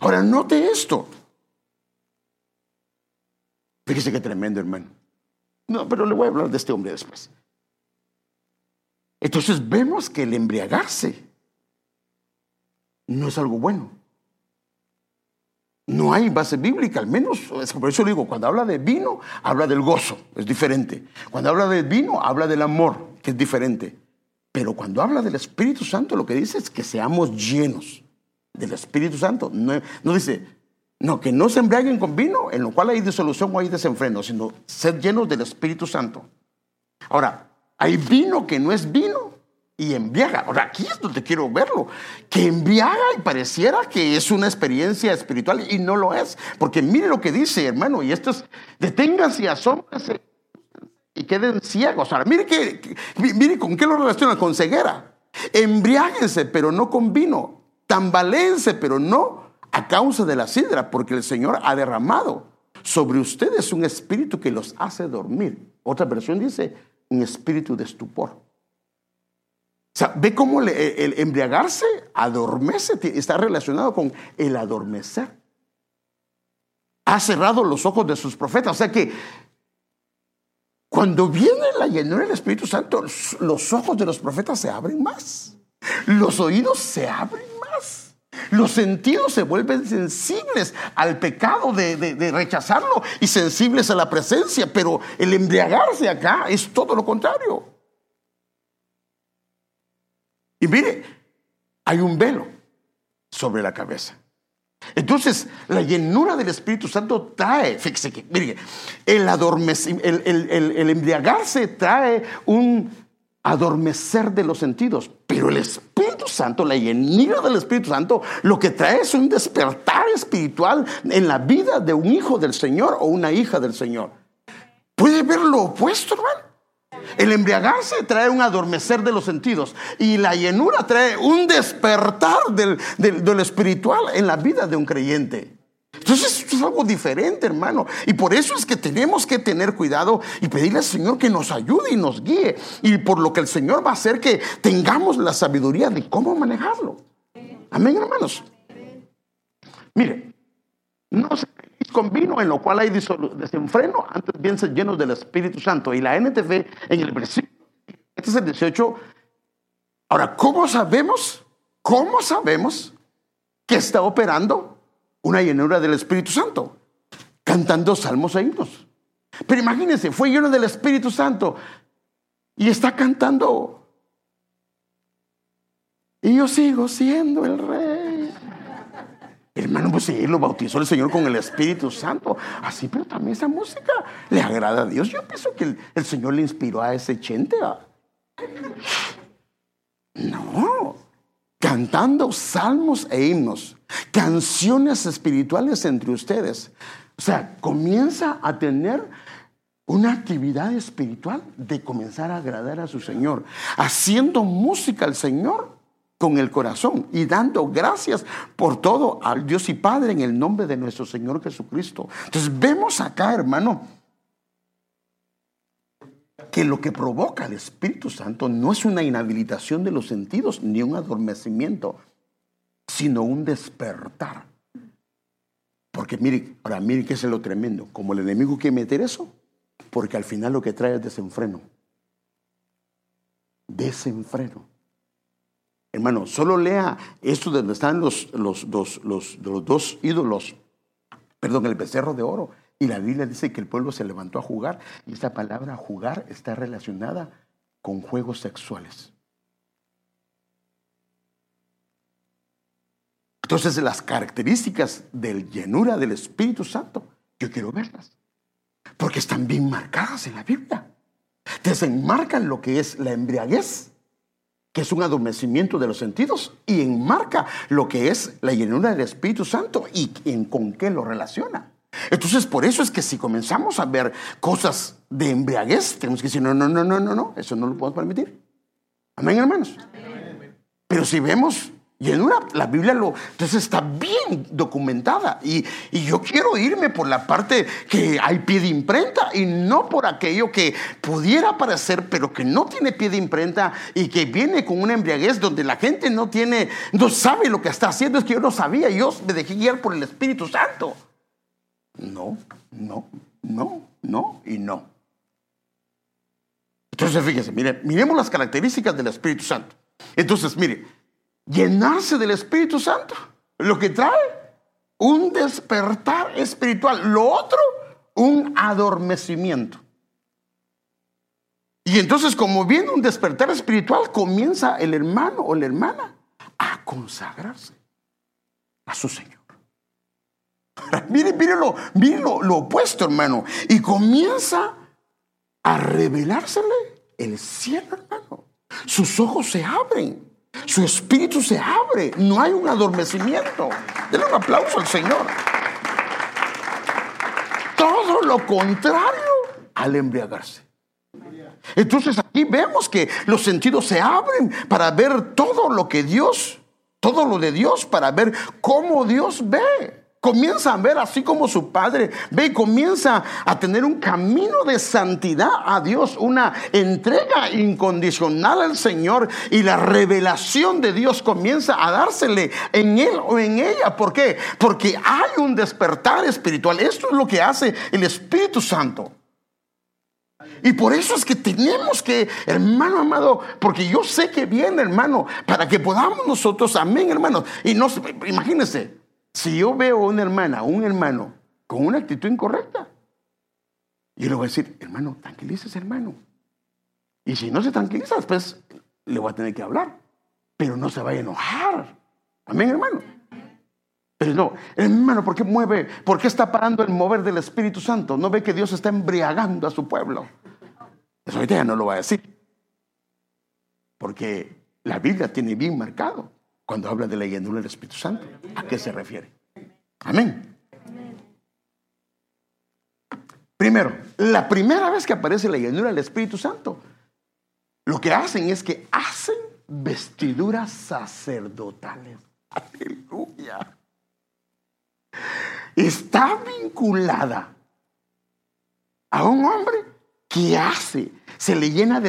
Ahora, note esto. Fíjese qué tremendo, hermano. No, pero le voy a hablar de este hombre después. Entonces vemos que el embriagarse no es algo bueno. No hay base bíblica, al menos, por eso digo, cuando habla de vino, habla del gozo, es diferente. Cuando habla del vino, habla del amor, que es diferente. Pero cuando habla del Espíritu Santo, lo que dice es que seamos llenos del Espíritu Santo. No, no dice, no, que no se embriaguen con vino, en lo cual hay disolución o hay desenfreno, sino ser llenos del Espíritu Santo. Ahora, hay vino que no es vino y embriaga. Ahora, aquí es donde quiero verlo. Que embriaga y pareciera que es una experiencia espiritual y no lo es. Porque mire lo que dice, hermano, y esto es, deténganse y asómbrense y queden ciegos. Ahora, mire, que, mire con qué lo relaciona, con ceguera. Embriáguense, pero no con vino. Tambaléense, pero no a causa de la sidra, porque el Señor ha derramado sobre ustedes un espíritu que los hace dormir. Otra versión dice, un espíritu de estupor sea, ve cómo el, embriagarse adormece, está relacionado con el adormecer. Ha cerrado los ojos de sus profetas. O sea que cuando viene la llenura del Espíritu Santo, los ojos de los profetas se abren más. Los oídos se abren más. Los sentidos se vuelven sensibles al pecado de, rechazarlo y sensibles a la presencia. Pero el embriagarse acá es todo lo contrario. Y mire, hay un velo sobre la cabeza. Entonces, la llenura del Espíritu Santo trae, fíjese que, mire, el, el, el, embriagarse trae un adormecer de los sentidos, pero el Espíritu Santo, la llenura del Espíritu Santo, lo que trae es un despertar espiritual en la vida de un hijo del Señor o una hija del Señor. ¿Puede ver lo opuesto, hermano? El embriagarse trae un adormecer de los sentidos y la llenura trae un despertar del, del, espiritual en la vida de un creyente. Entonces esto es algo diferente, hermano. Y por eso es que tenemos que tener cuidado y pedirle al Señor que nos ayude y nos guíe. Y por lo que el Señor va a hacer que tengamos la sabiduría de cómo manejarlo. Amén, hermanos. Mire, no se con vino, en lo cual hay desenfreno, antes bien ser llenos del Espíritu Santo. Y la NTV en el versículo, este es el 18. Ahora, ¿cómo sabemos? ¿Cómo sabemos que está operando una llenura del Espíritu Santo? Cantando salmos e himnos. Pero imagínense, fue lleno del Espíritu Santo y está cantando. Y yo sigo siendo el rey. Hermano, pues sí, lo bautizó el Señor con el Espíritu Santo. Así, pero también esa música le agrada a Dios. Yo pienso que el, Señor le inspiró a ese chente. No, cantando salmos e himnos, canciones espirituales entre ustedes. O sea, comienza a tener una actividad espiritual de comenzar a agradar a su Señor, haciendo música al Señor con el corazón y dando gracias por todo al Dios y Padre en el nombre de nuestro Señor Jesucristo. Entonces vemos acá, hermano, que lo que provoca el Espíritu Santo no es una inhabilitación de los sentidos ni un adormecimiento, sino un despertar. Porque mire, ahora mire que es lo tremendo, como el enemigo quiere meter eso, porque al final lo que trae es desenfreno. Desenfreno. Hermano, solo lea esto de donde están los, los, dos, los, los dos ídolos, perdón, el becerro de oro. Y la Biblia dice que el pueblo se levantó a jugar. Y esta palabra jugar está relacionada con juegos sexuales. Entonces las características del llenura del Espíritu Santo, yo quiero verlas, porque están bien marcadas en la Biblia. Desenmarcan lo que es la embriaguez, que es un adormecimiento de los sentidos, y enmarca lo que es la llenura del Espíritu Santo y en, con qué lo relaciona. Entonces, por eso es que si comenzamos a ver cosas de embriaguez, tenemos que decir, no, no, no, no, no, no, eso no lo podemos permitir. Amén, hermanos. Pero si vemos llenura, la Biblia lo, entonces está bien documentada. Y, y, yo quiero irme por la parte que hay pie de imprenta y no por aquello que pudiera parecer, pero que no tiene pie de imprenta y que viene con una embriaguez donde la gente no tiene, no sabe lo que está haciendo. Es que yo no sabía, yo me dejé guiar por el Espíritu Santo. No, no, no, no y no. Entonces, fíjense, mire, miremos las características del Espíritu Santo. Entonces, mire, llenarse del Espíritu Santo, lo que trae un despertar espiritual, lo otro, un adormecimiento. Y entonces, como viene un despertar espiritual, comienza el hermano o la hermana a consagrarse a su Señor. Mire, mire, lo, lo, opuesto, hermano. Y comienza a revelársele el cielo, hermano. Sus ojos se abren. Su espíritu se abre. No hay un adormecimiento. Denle un aplauso al Señor. Todo lo contrario al embriagarse. Entonces aquí vemos que los sentidos se abren para ver todo lo que Dios, todo lo de Dios, para ver cómo Dios ve comienza a ver así como su padre ve y comienza a tener un camino de santidad a Dios, una entrega incondicional al Señor y la revelación de Dios comienza a dársele en él o en ella. ¿Por qué? Porque hay un despertar espiritual. Esto es lo que hace el Espíritu Santo. Y por eso es que tenemos que, hermano amado, porque yo sé que viene, hermano, para que podamos nosotros, amén, hermano. Y no, imagínense, si yo veo a una hermana un hermano con una actitud incorrecta, yo le voy a decir, hermano, tranquilícese, hermano. Y si no se tranquiliza, después le voy a tener que hablar. Pero no se vaya a enojar. Amén, hermano. Pero no, hermano, ¿por qué mueve? ¿Por qué está parando el mover del Espíritu Santo? ¿No ve que Dios está embriagando a su pueblo? Eso ahorita ya no lo va a decir. Porque la Biblia tiene bien marcado cuando habla de la llenura del Espíritu Santo. ¿A qué se refiere? Amén. Primero, la primera vez que aparece la llenura del Espíritu Santo, lo que hacen es que hacen vestiduras sacerdotales. Aleluya. Está vinculada a un hombre que hace se le llena de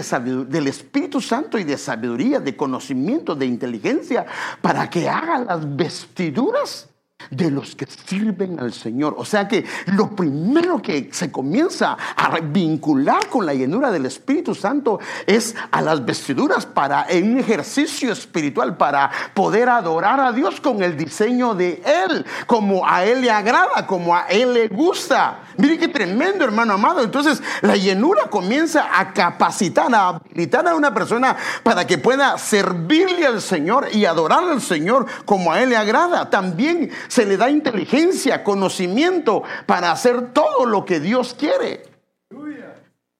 del Espíritu Santo y de sabiduría, de conocimiento, de inteligencia, para que haga las vestiduras de los que sirven al Señor. O sea que lo primero que se comienza a vincular con la llenura del Espíritu Santo es a las vestiduras para un ejercicio espiritual, para poder adorar a Dios con el diseño de Él, como a Él le agrada, como a Él le gusta. Mire qué tremendo, hermano amado. Entonces, la llenura comienza a capacitar, a habilitar a una persona para que pueda servirle al Señor y adorar al Señor como a Él le agrada. También se le da inteligencia, conocimiento para hacer todo lo que Dios quiere.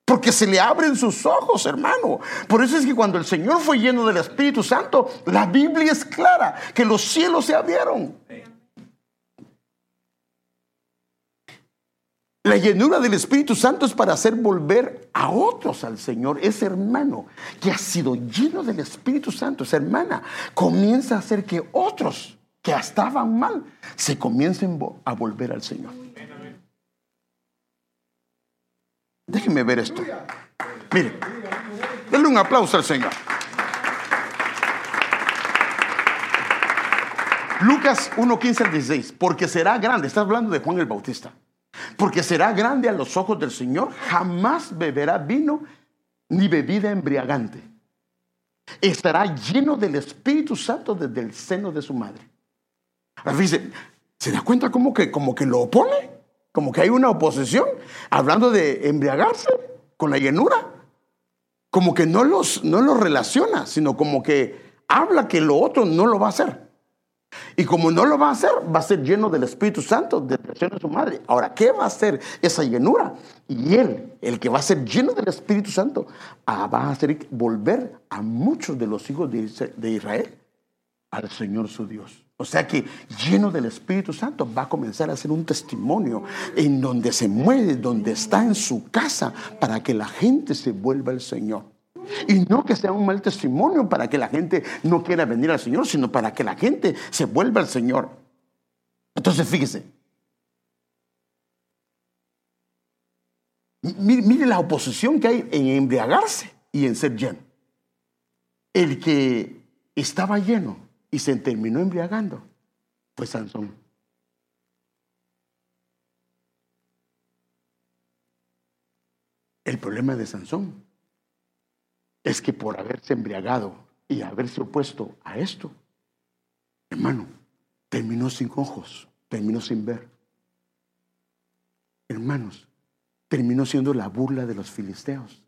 Porque se le abren sus ojos, hermano. Por eso es que cuando el Señor fue lleno del Espíritu Santo, la Biblia es clara, que los cielos se abrieron. La llenura del Espíritu Santo es para hacer volver a otros al Señor. Ese hermano que ha sido lleno del Espíritu Santo, esa hermana, comienza a hacer que otros que estaban mal se comiencen a volver al Señor. Déjenme ver esto. Mire, denle un aplauso al Señor. Lucas 1, 15 al 16. Porque será grande, está hablando de Juan el Bautista. Porque será grande a los ojos del Señor, jamás beberá vino ni bebida embriagante. Estará lleno del Espíritu Santo desde el seno de su madre. Dice, ¿se da cuenta como que, como que lo opone? Como que hay una oposición, hablando de embriagarse con la llenura. Como que no los, no los relaciona, sino como que habla que lo otro no lo va a hacer. Y como no lo va a hacer, va a ser lleno del Espíritu Santo, de presión de su madre. Ahora, ¿qué va a hacer esa llenura? Y él, el que va a ser lleno del Espíritu Santo, ah, va a hacer volver a muchos de los hijos de Israel al Señor su Dios. O sea que lleno del Espíritu Santo va a comenzar a hacer un testimonio en donde se mueve, donde está en su casa, para que la gente se vuelva al Señor. Y no que sea un mal testimonio para que la gente no quiera venir al Señor, sino para que la gente se vuelva al Señor. Entonces, fíjese. Mire, la oposición que hay en embriagarse y en ser lleno. El que estaba lleno y se terminó embriagando fue Sansón. El problema de Sansón es que por haberse embriagado y haberse opuesto a esto, hermano, terminó sin ojos, terminó sin ver. Hermanos, terminó siendo la burla de los filisteos.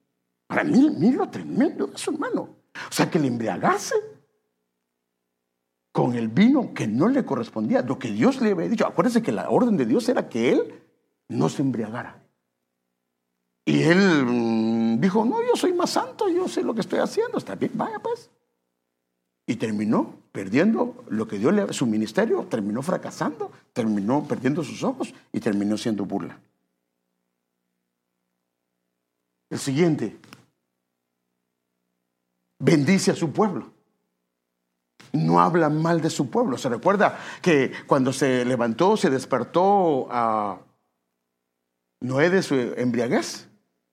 Para mí, mira lo tremendo de eso, hermano. O sea, que el embriagarse con el vino que no le correspondía, lo que Dios le había dicho. Acuérdense que la orden de Dios era que él no se embriagara. Y él dijo, no, yo soy más santo, yo sé lo que estoy haciendo, está bien, vaya pues. Y terminó perdiendo lo que Dios le su ministerio, terminó fracasando, terminó perdiendo sus ojos y terminó siendo burla. El siguiente, bendice a su pueblo. No habla mal de su pueblo. Se recuerda que cuando se levantó, se despertó a Noé de su embriaguez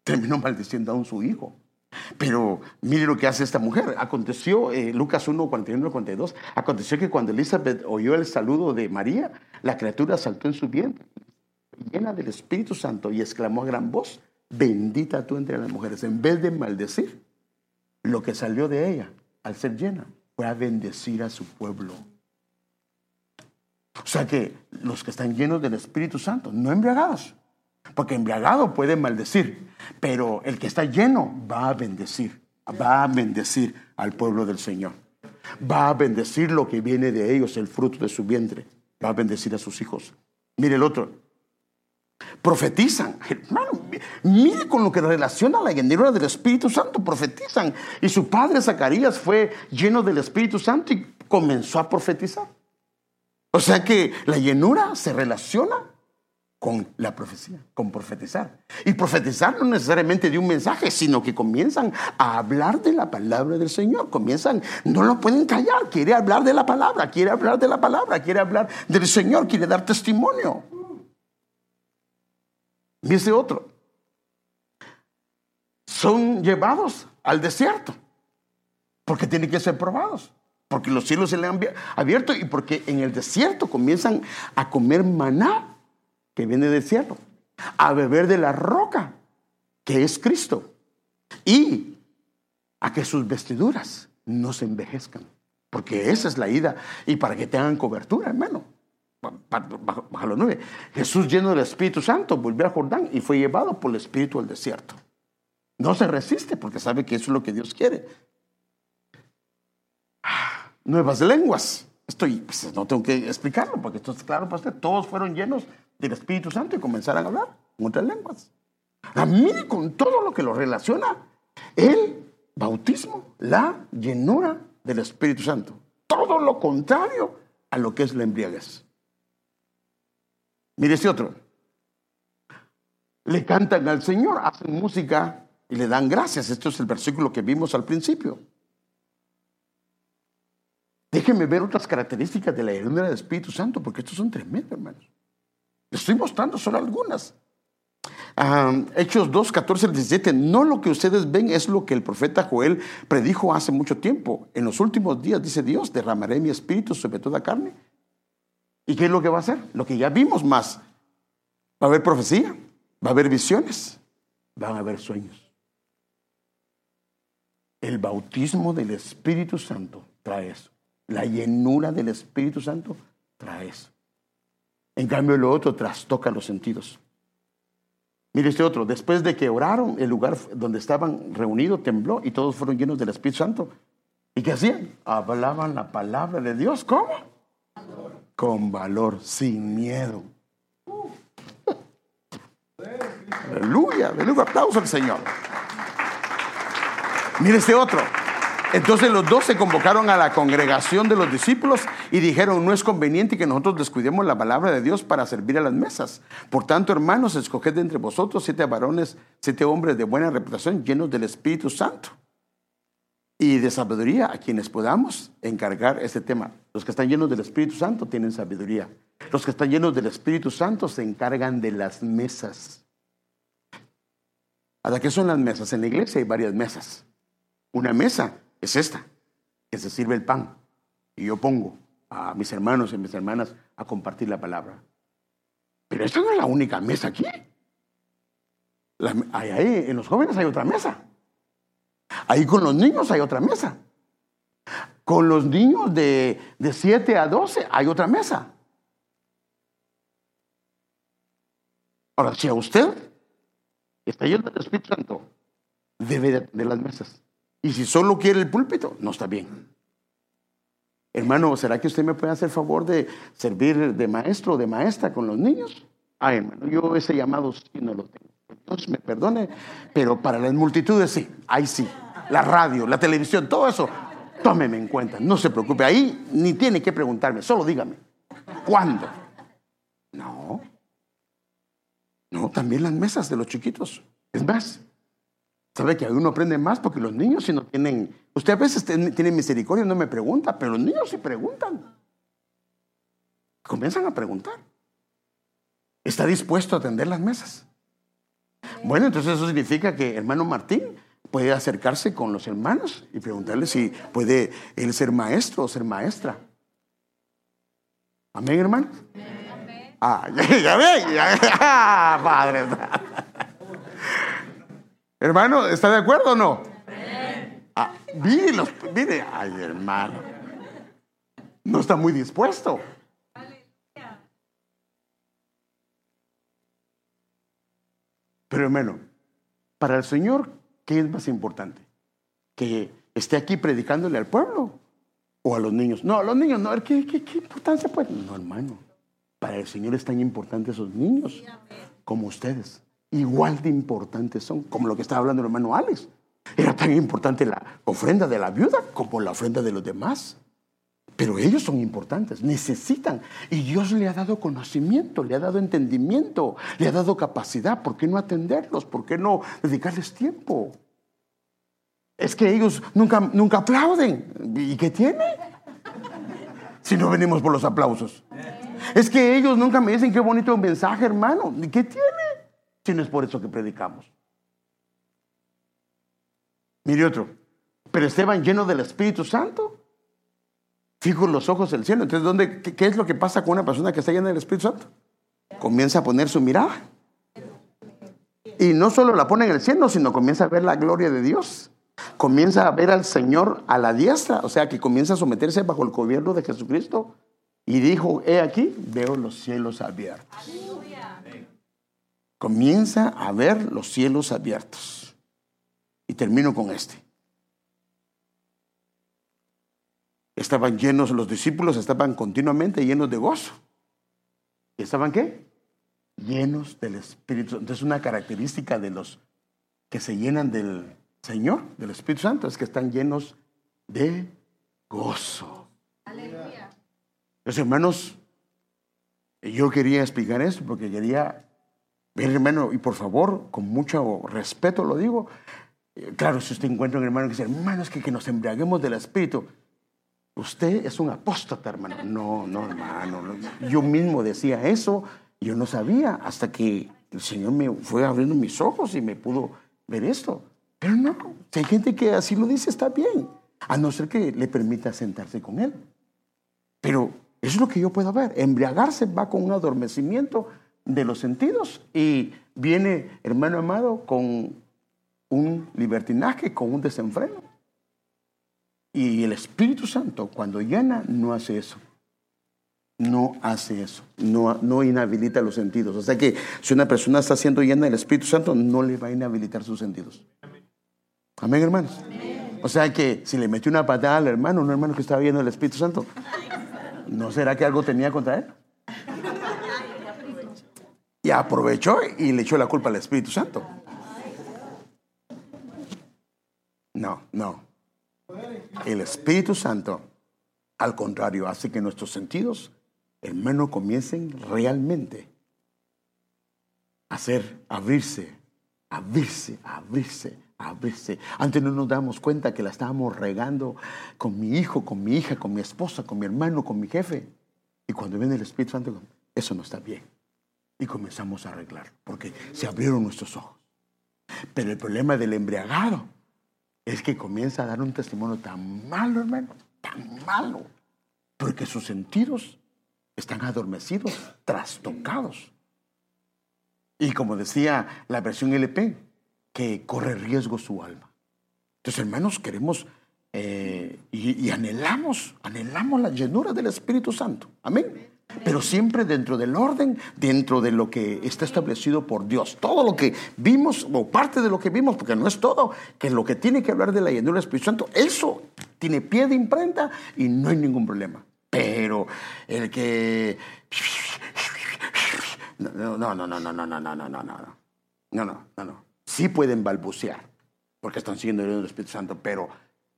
terminó maldiciendo aún su hijo. Pero mire lo que hace esta mujer. Aconteció, eh, Lucas 1, 41, 42, aconteció que cuando Elizabeth oyó el saludo de María, la criatura saltó en su vientre, llena del Espíritu Santo, y exclamó a gran voz, bendita tú entre las mujeres. En vez de maldecir, lo que salió de ella, al ser llena, fue a bendecir a su pueblo. O sea que los que están llenos del Espíritu Santo, no embriagados, porque embriagado puede maldecir, pero el que está lleno va a bendecir, va a bendecir al pueblo del Señor. Va a bendecir lo que viene de ellos, el fruto de su vientre. Va a bendecir a sus hijos. Mire el otro. Profetizan. Hermano, mire con lo que relaciona la llenura del Espíritu Santo. Profetizan. Y su padre Zacarías fue lleno del Espíritu Santo y comenzó a profetizar. O sea que la llenura se relaciona con la profecía, con profetizar. Y profetizar no necesariamente de un mensaje, sino que comienzan a hablar de la palabra del Señor. Comienzan, no lo pueden callar, quiere hablar de la palabra, quiere hablar de la palabra, quiere hablar del Señor, quiere dar testimonio. Dice otro, son llevados al desierto, porque tienen que ser probados, porque los cielos se le han abierto y porque en el desierto comienzan a comer maná que viene del cielo, a beber de la roca, que es Cristo, y a que sus vestiduras no se envejezcan, porque esa es la ida, y para que tengan cobertura, hermano. Bajo, los nueve. Jesús lleno del Espíritu Santo volvió a Jordán y fue llevado por el Espíritu al desierto. No se resiste porque sabe que eso es lo que Dios quiere. Ah, nuevas lenguas. Esto pues, no tengo que explicarlo porque esto es claro para Todos fueron llenos del Espíritu Santo y comenzaran a hablar en otras lenguas. A mí con todo lo que lo relaciona el bautismo, la llenura del Espíritu Santo. Todo lo contrario a lo que es la embriaguez. Mire este otro. le cantan al Señor, hacen música y le dan gracias. Esto es el versículo que vimos al principio. Déjenme ver otras características de la llenura del Espíritu Santo, porque estos son tremendos, hermanos. Estoy mostrando solo algunas. Hechos 2, 14 17. No lo que ustedes ven es lo que el profeta Joel predijo hace mucho tiempo. En los últimos días, dice Dios, derramaré mi espíritu sobre toda carne. ¿Y qué es lo que va a hacer? Lo que ya vimos más. Va a haber profecía, va a haber visiones, van a haber sueños. El bautismo del Espíritu Santo trae eso. La llenura del Espíritu Santo trae eso. En cambio, lo otro trastoca los sentidos. Mire este otro, después de que oraron, el lugar donde estaban reunidos tembló y todos fueron llenos del Espíritu Santo. ¿Y qué hacían? Hablaban la palabra de Dios. ¿Cómo? Con valor, sin miedo. aleluya, aleluya, aplauso al Señor. Mire este otro. Entonces los dos se convocaron a la congregación de los discípulos y dijeron, no es conveniente que nosotros descuidemos la palabra de Dios para servir a las mesas. Por tanto, hermanos, escoged de entre vosotros siete varones, siete hombres de buena reputación, llenos del Espíritu Santo y de sabiduría, a quienes podamos encargar este tema. Los que están llenos del Espíritu Santo tienen sabiduría. Los que están llenos del Espíritu Santo se encargan de las mesas. ¿A qué son las mesas? En la iglesia hay varias mesas. Una mesa es esta, que se sirve el pan. Y yo pongo a mis hermanos y mis hermanas a compartir la palabra. Pero esta no es la única mesa aquí. ahí, en los jóvenes hay otra mesa. Ahí con los niños hay otra mesa. Con los niños de, de 7 a 12 hay otra mesa. Ahora, si a usted está yendo del Espíritu Santo, debe de las mesas. Y si solo quiere el púlpito, no está bien. Hermano, ¿será que usted me puede hacer favor de servir de maestro o de maestra con los niños? Ay, hermano, yo ese llamado sí no lo tengo. Dios me perdone, pero para las multitudes sí, ahí sí. La radio, la televisión, todo eso, tómeme en cuenta, no se preocupe. Ahí ni tiene que preguntarme, solo dígame. ¿Cuándo? No. No, también las mesas de los chiquitos. Es más, ¿Sabe que uno aprende más? Porque los niños si no tienen... Usted a veces tiene misericordia, no me pregunta, pero los niños sí preguntan. Comienzan a preguntar. ¿Está dispuesto a atender las mesas? Bueno, entonces eso significa que hermano Martín puede acercarse con los hermanos y preguntarle si puede él ser maestro o ser maestra. Amén, hermano. Ah, ya, ve, ya, ah, padre. Hermano, ¿está de acuerdo o no? Ah, mire, los, mire, ay hermano, no está muy dispuesto. Pero hermano, para el Señor, ¿qué es más importante? ¿Que esté aquí predicándole al pueblo o a los niños? No, a los niños no, ¿qué, qué, qué importancia puede? No, hermano, para el Señor es tan importante esos niños como ustedes igual de importantes son, como lo que estaba hablando el hermano Alex. Era tan importante la ofrenda de la viuda como la ofrenda de los demás. Pero ellos son importantes, necesitan. Y Dios le ha dado conocimiento, le ha dado entendimiento, le ha dado capacidad. ¿Por qué no atenderlos? ¿Por qué no dedicarles tiempo? Es que ellos nunca, nunca aplauden. ¿Y qué tiene? Si no venimos por los aplausos. Es que ellos nunca me dicen qué bonito mensaje, hermano. ¿Y qué tiene? Si no es por eso que predicamos. Mire otro, pero Esteban lleno del Espíritu Santo, fijo los ojos del cielo. Entonces, ¿dónde, qué, es lo que pasa con una persona que está llena del Espíritu Santo? Comienza a poner su mirada. Y no solo la pone en el cielo, sino comienza a ver la gloria de Dios. Comienza a ver al Señor a la diestra, o sea que comienza a someterse bajo el gobierno de Jesucristo. Y dijo, he aquí, veo los cielos abiertos comienza a ver los cielos abiertos. Y termino con este. Estaban llenos, los discípulos estaban continuamente llenos de gozo. ¿Y estaban qué? Llenos del Espíritu Santo. Entonces una característica de los que se llenan del Señor, del Espíritu Santo, es que están llenos de gozo. Aleluya. Los hermanos, yo quería explicar esto porque quería Bien, hermano, y por favor, con mucho respeto lo digo, eh, claro, si usted encuentra un hermano que dice, hermano, es que, que nos embriaguemos del Espíritu, usted es un apóstata, hermano. No, no, hermano. Yo mismo decía eso, yo no sabía hasta que el Señor me fue abriendo mis ojos y me pudo ver esto. Pero no, si hay gente que así lo dice, está bien, a no ser que le permita sentarse con Él. Pero eso es lo que yo puedo ver. Embriagarse va con un adormecimiento de los sentidos y viene, hermano amado, con un libertinaje, con un desenfreno. Y el Espíritu Santo, cuando llena, no hace eso. No hace eso. No, no inhabilita los sentidos. O sea que si una persona está siendo llena del Espíritu Santo, no le va a inhabilitar sus sentidos. Amén, hermanos. O sea que si le metió una patada al hermano, un hermano que estaba lleno del Espíritu Santo, ¿no será que algo tenía contra él? Y aprovechó y le echó la culpa al Espíritu Santo. No, no. El Espíritu Santo, al contrario, hace que nuestros sentidos, hermano, comiencen realmente a hacer, abrirse, abrirse, abrirse, abrirse. Antes no nos damos cuenta que la estábamos regando con mi hijo, con mi hija, con mi esposa, con mi hermano, con mi jefe. Y cuando viene el Espíritu Santo, eso no está bien. Y comenzamos a arreglar, porque se abrieron nuestros ojos. Pero el problema del embriagado es que comienza a dar un testimonio tan malo, hermano, tan malo, porque sus sentidos están adormecidos, trastocados. Y como decía la versión LP, que corre riesgo su alma. Entonces, hermanos, queremos eh, y, y, anhelamos, anhelamos la llenura del Espíritu Santo. Amén pero siempre dentro del orden, dentro de lo que está establecido por Dios. Todo lo que vimos, o parte de lo que vimos, porque no es todo, que lo que tiene que hablar de la llenura del Espíritu Santo, eso tiene pie de imprenta y no hay ningún problema. Pero el que... No, no, no, no, no, no, no, no, no, no, no, no, no, no, Sí pueden balbucear, porque están siguiendo el Espíritu Santo, pero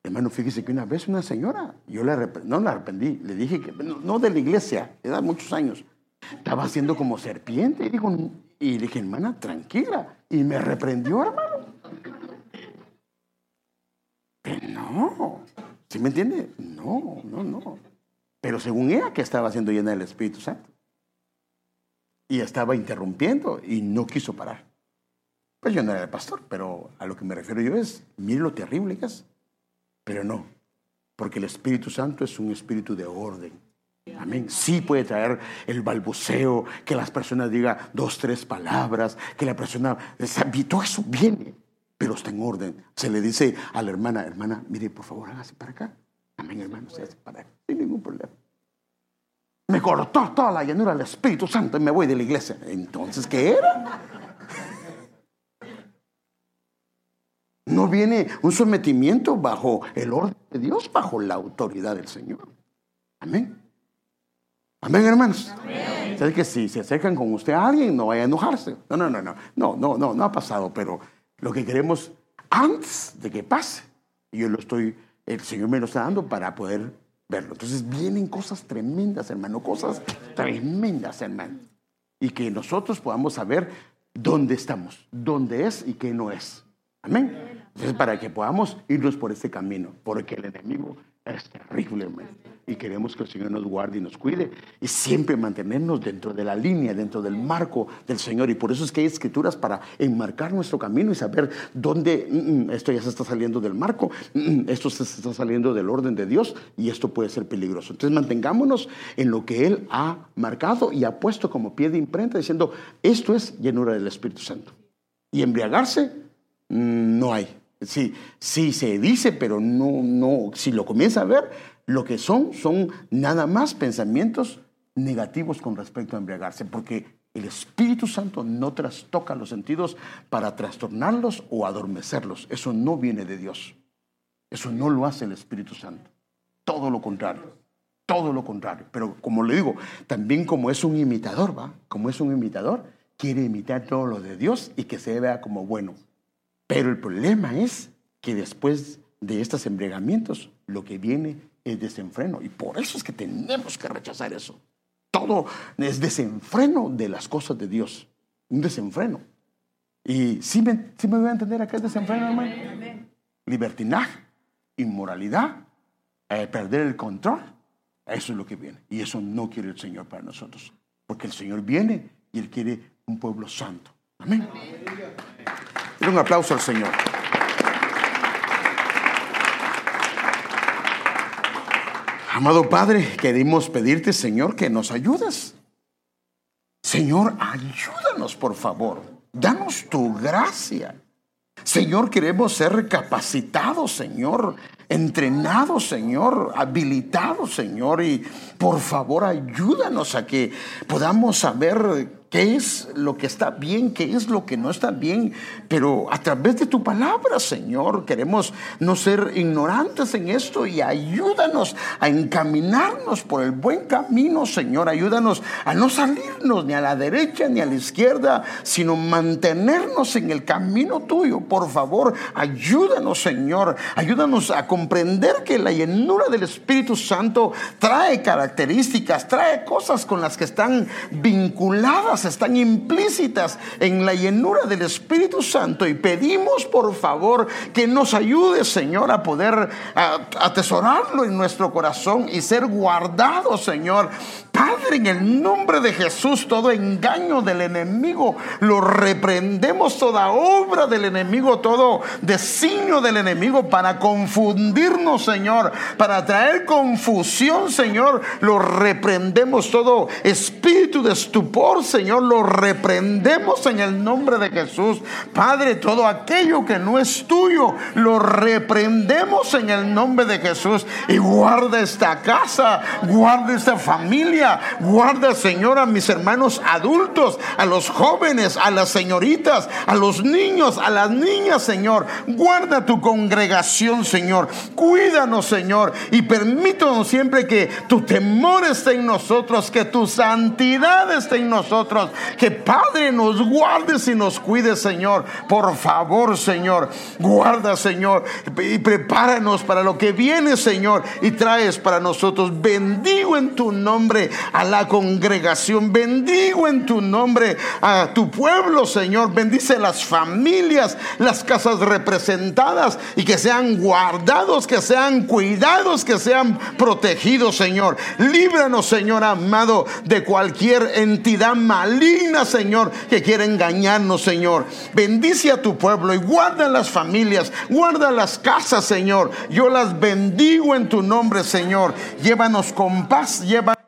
Hermano, fíjese que una vez una señora, yo la no la arrepentí, le dije que, no, de la iglesia, era muchos años, estaba haciendo como serpiente. Y, digo, y dije, hermana, tranquila. Y me reprendió, hermano. Pero no, ¿sí me entiende? No, no, no. Pero según ella, que estaba siendo llena del Espíritu Santo. Y estaba interrumpiendo y no quiso parar. Pues yo no era el pastor, pero a lo que me refiero yo es, mire lo terrible que es. Pero no, porque el Espíritu Santo es un espíritu de orden. Amén. Sí puede traer el balbuceo, que las personas digan dos, tres palabras, que la persona, todo eso viene, pero está en orden. Se le dice a la hermana, hermana, mire, por favor, hágase para acá. Amén, hermano, se hace para acá, sin ningún problema. Me cortó toda la llanura del Espíritu Santo y me voy de la iglesia. Entonces, ¿qué era? No viene un sometimiento bajo el orden de Dios, bajo la autoridad del Señor. Amén. Amén, hermanos. Amén. que si se acercan con usted a alguien, no vaya a enojarse. No, no, no, no. No, no, no, no ha pasado, pero lo que queremos antes de que pase, yo lo estoy, el Señor me lo está dando para poder verlo. Entonces vienen cosas tremendas, hermano, cosas tremendas, hermano. Y que nosotros podamos saber dónde estamos, dónde es y qué no es. Amén. Entonces, para que podamos irnos por este camino, porque el enemigo es terrible, Y queremos que el Señor nos guarde y nos cuide y siempre mantenernos dentro de la línea, dentro del marco del Señor. Y por eso es que hay escrituras para enmarcar nuestro camino y saber dónde mm, mm, esto ya se está saliendo del marco, mm, esto se está saliendo del orden de Dios y esto puede ser peligroso. Entonces mantengámonos en lo que Él ha marcado y ha puesto como pie de imprenta diciendo, esto es llenura del Espíritu Santo. Y embriagarse, no hay. Sí, sí se dice, pero no, no, si lo comienza a ver, lo que son son nada más pensamientos negativos con respecto a embriagarse, porque el Espíritu Santo no trastoca los sentidos para trastornarlos o adormecerlos. Eso no viene de Dios. Eso no lo hace el Espíritu Santo. Todo lo contrario. Todo lo contrario. Pero como le digo, también como es un imitador, ¿va? Como es un imitador, quiere imitar todo lo de Dios y que se vea como bueno. Pero el problema es que después de estos embriagamientos, lo que viene es desenfreno. Y por eso es que tenemos que rechazar eso. Todo es desenfreno de las cosas de Dios. un desenfreno. Y si me, me voy a entender acá es desenfreno, hermano. Libertinaje, inmoralidad, eh, perder el control. Eso es lo que viene. Y eso no quiere el Señor para nosotros. Porque el Señor viene y Él quiere un pueblo santo. Amén. Un aplauso al Señor. Amado Padre, queremos pedirte, Señor, que nos ayudes. Señor, ayúdanos, por favor. Danos tu gracia. Señor, queremos ser capacitados, Señor, entrenados, Señor, habilitados, Señor. Y por favor, ayúdanos a que podamos saber qué es lo que está bien, qué es lo que no está bien, pero a través de tu palabra, Señor, queremos no ser ignorantes en esto y ayúdanos a encaminarnos por el buen camino, Señor, ayúdanos a no salirnos ni a la derecha ni a la izquierda, sino mantenernos en el camino tuyo. Por favor, ayúdanos, Señor, ayúdanos a comprender que la llenura del Espíritu Santo trae características, trae cosas con las que están vinculadas están implícitas en la llenura del Espíritu Santo y pedimos por favor que nos ayude, Señor, a poder atesorarlo en nuestro corazón y ser guardado, Señor. Padre, en el nombre de Jesús, todo engaño del enemigo lo reprendemos, toda obra del enemigo, todo designio del enemigo para confundirnos, Señor, para traer confusión, Señor, lo reprendemos, todo espíritu de estupor, Señor lo reprendemos en el nombre de Jesús. Padre, todo aquello que no es tuyo, lo reprendemos en el nombre de Jesús. Y guarda esta casa, guarda esta familia, guarda, Señor, a mis hermanos adultos, a los jóvenes, a las señoritas, a los niños, a las niñas, Señor. Guarda tu congregación, Señor. Cuídanos, Señor. Y permítanos siempre que tu temor esté en nosotros, que tu santidad esté en nosotros que Padre nos guardes y nos cuide, Señor. Por favor, Señor. Guarda, Señor. Y prepáranos para lo que viene, Señor. Y traes para nosotros. Bendigo en tu nombre a la congregación. Bendigo en tu nombre a tu pueblo, Señor. Bendice las familias, las casas representadas y que sean que sean cuidados, que sean protegidos, Señor. Líbranos, Señor amado, de cualquier entidad maligna Señor, que quiere engañarnos, Señor. Bendice a tu pueblo y guarda las familias, guarda las casas, Señor. Yo las bendigo en tu nombre, Señor. Llévanos con paz, llévanos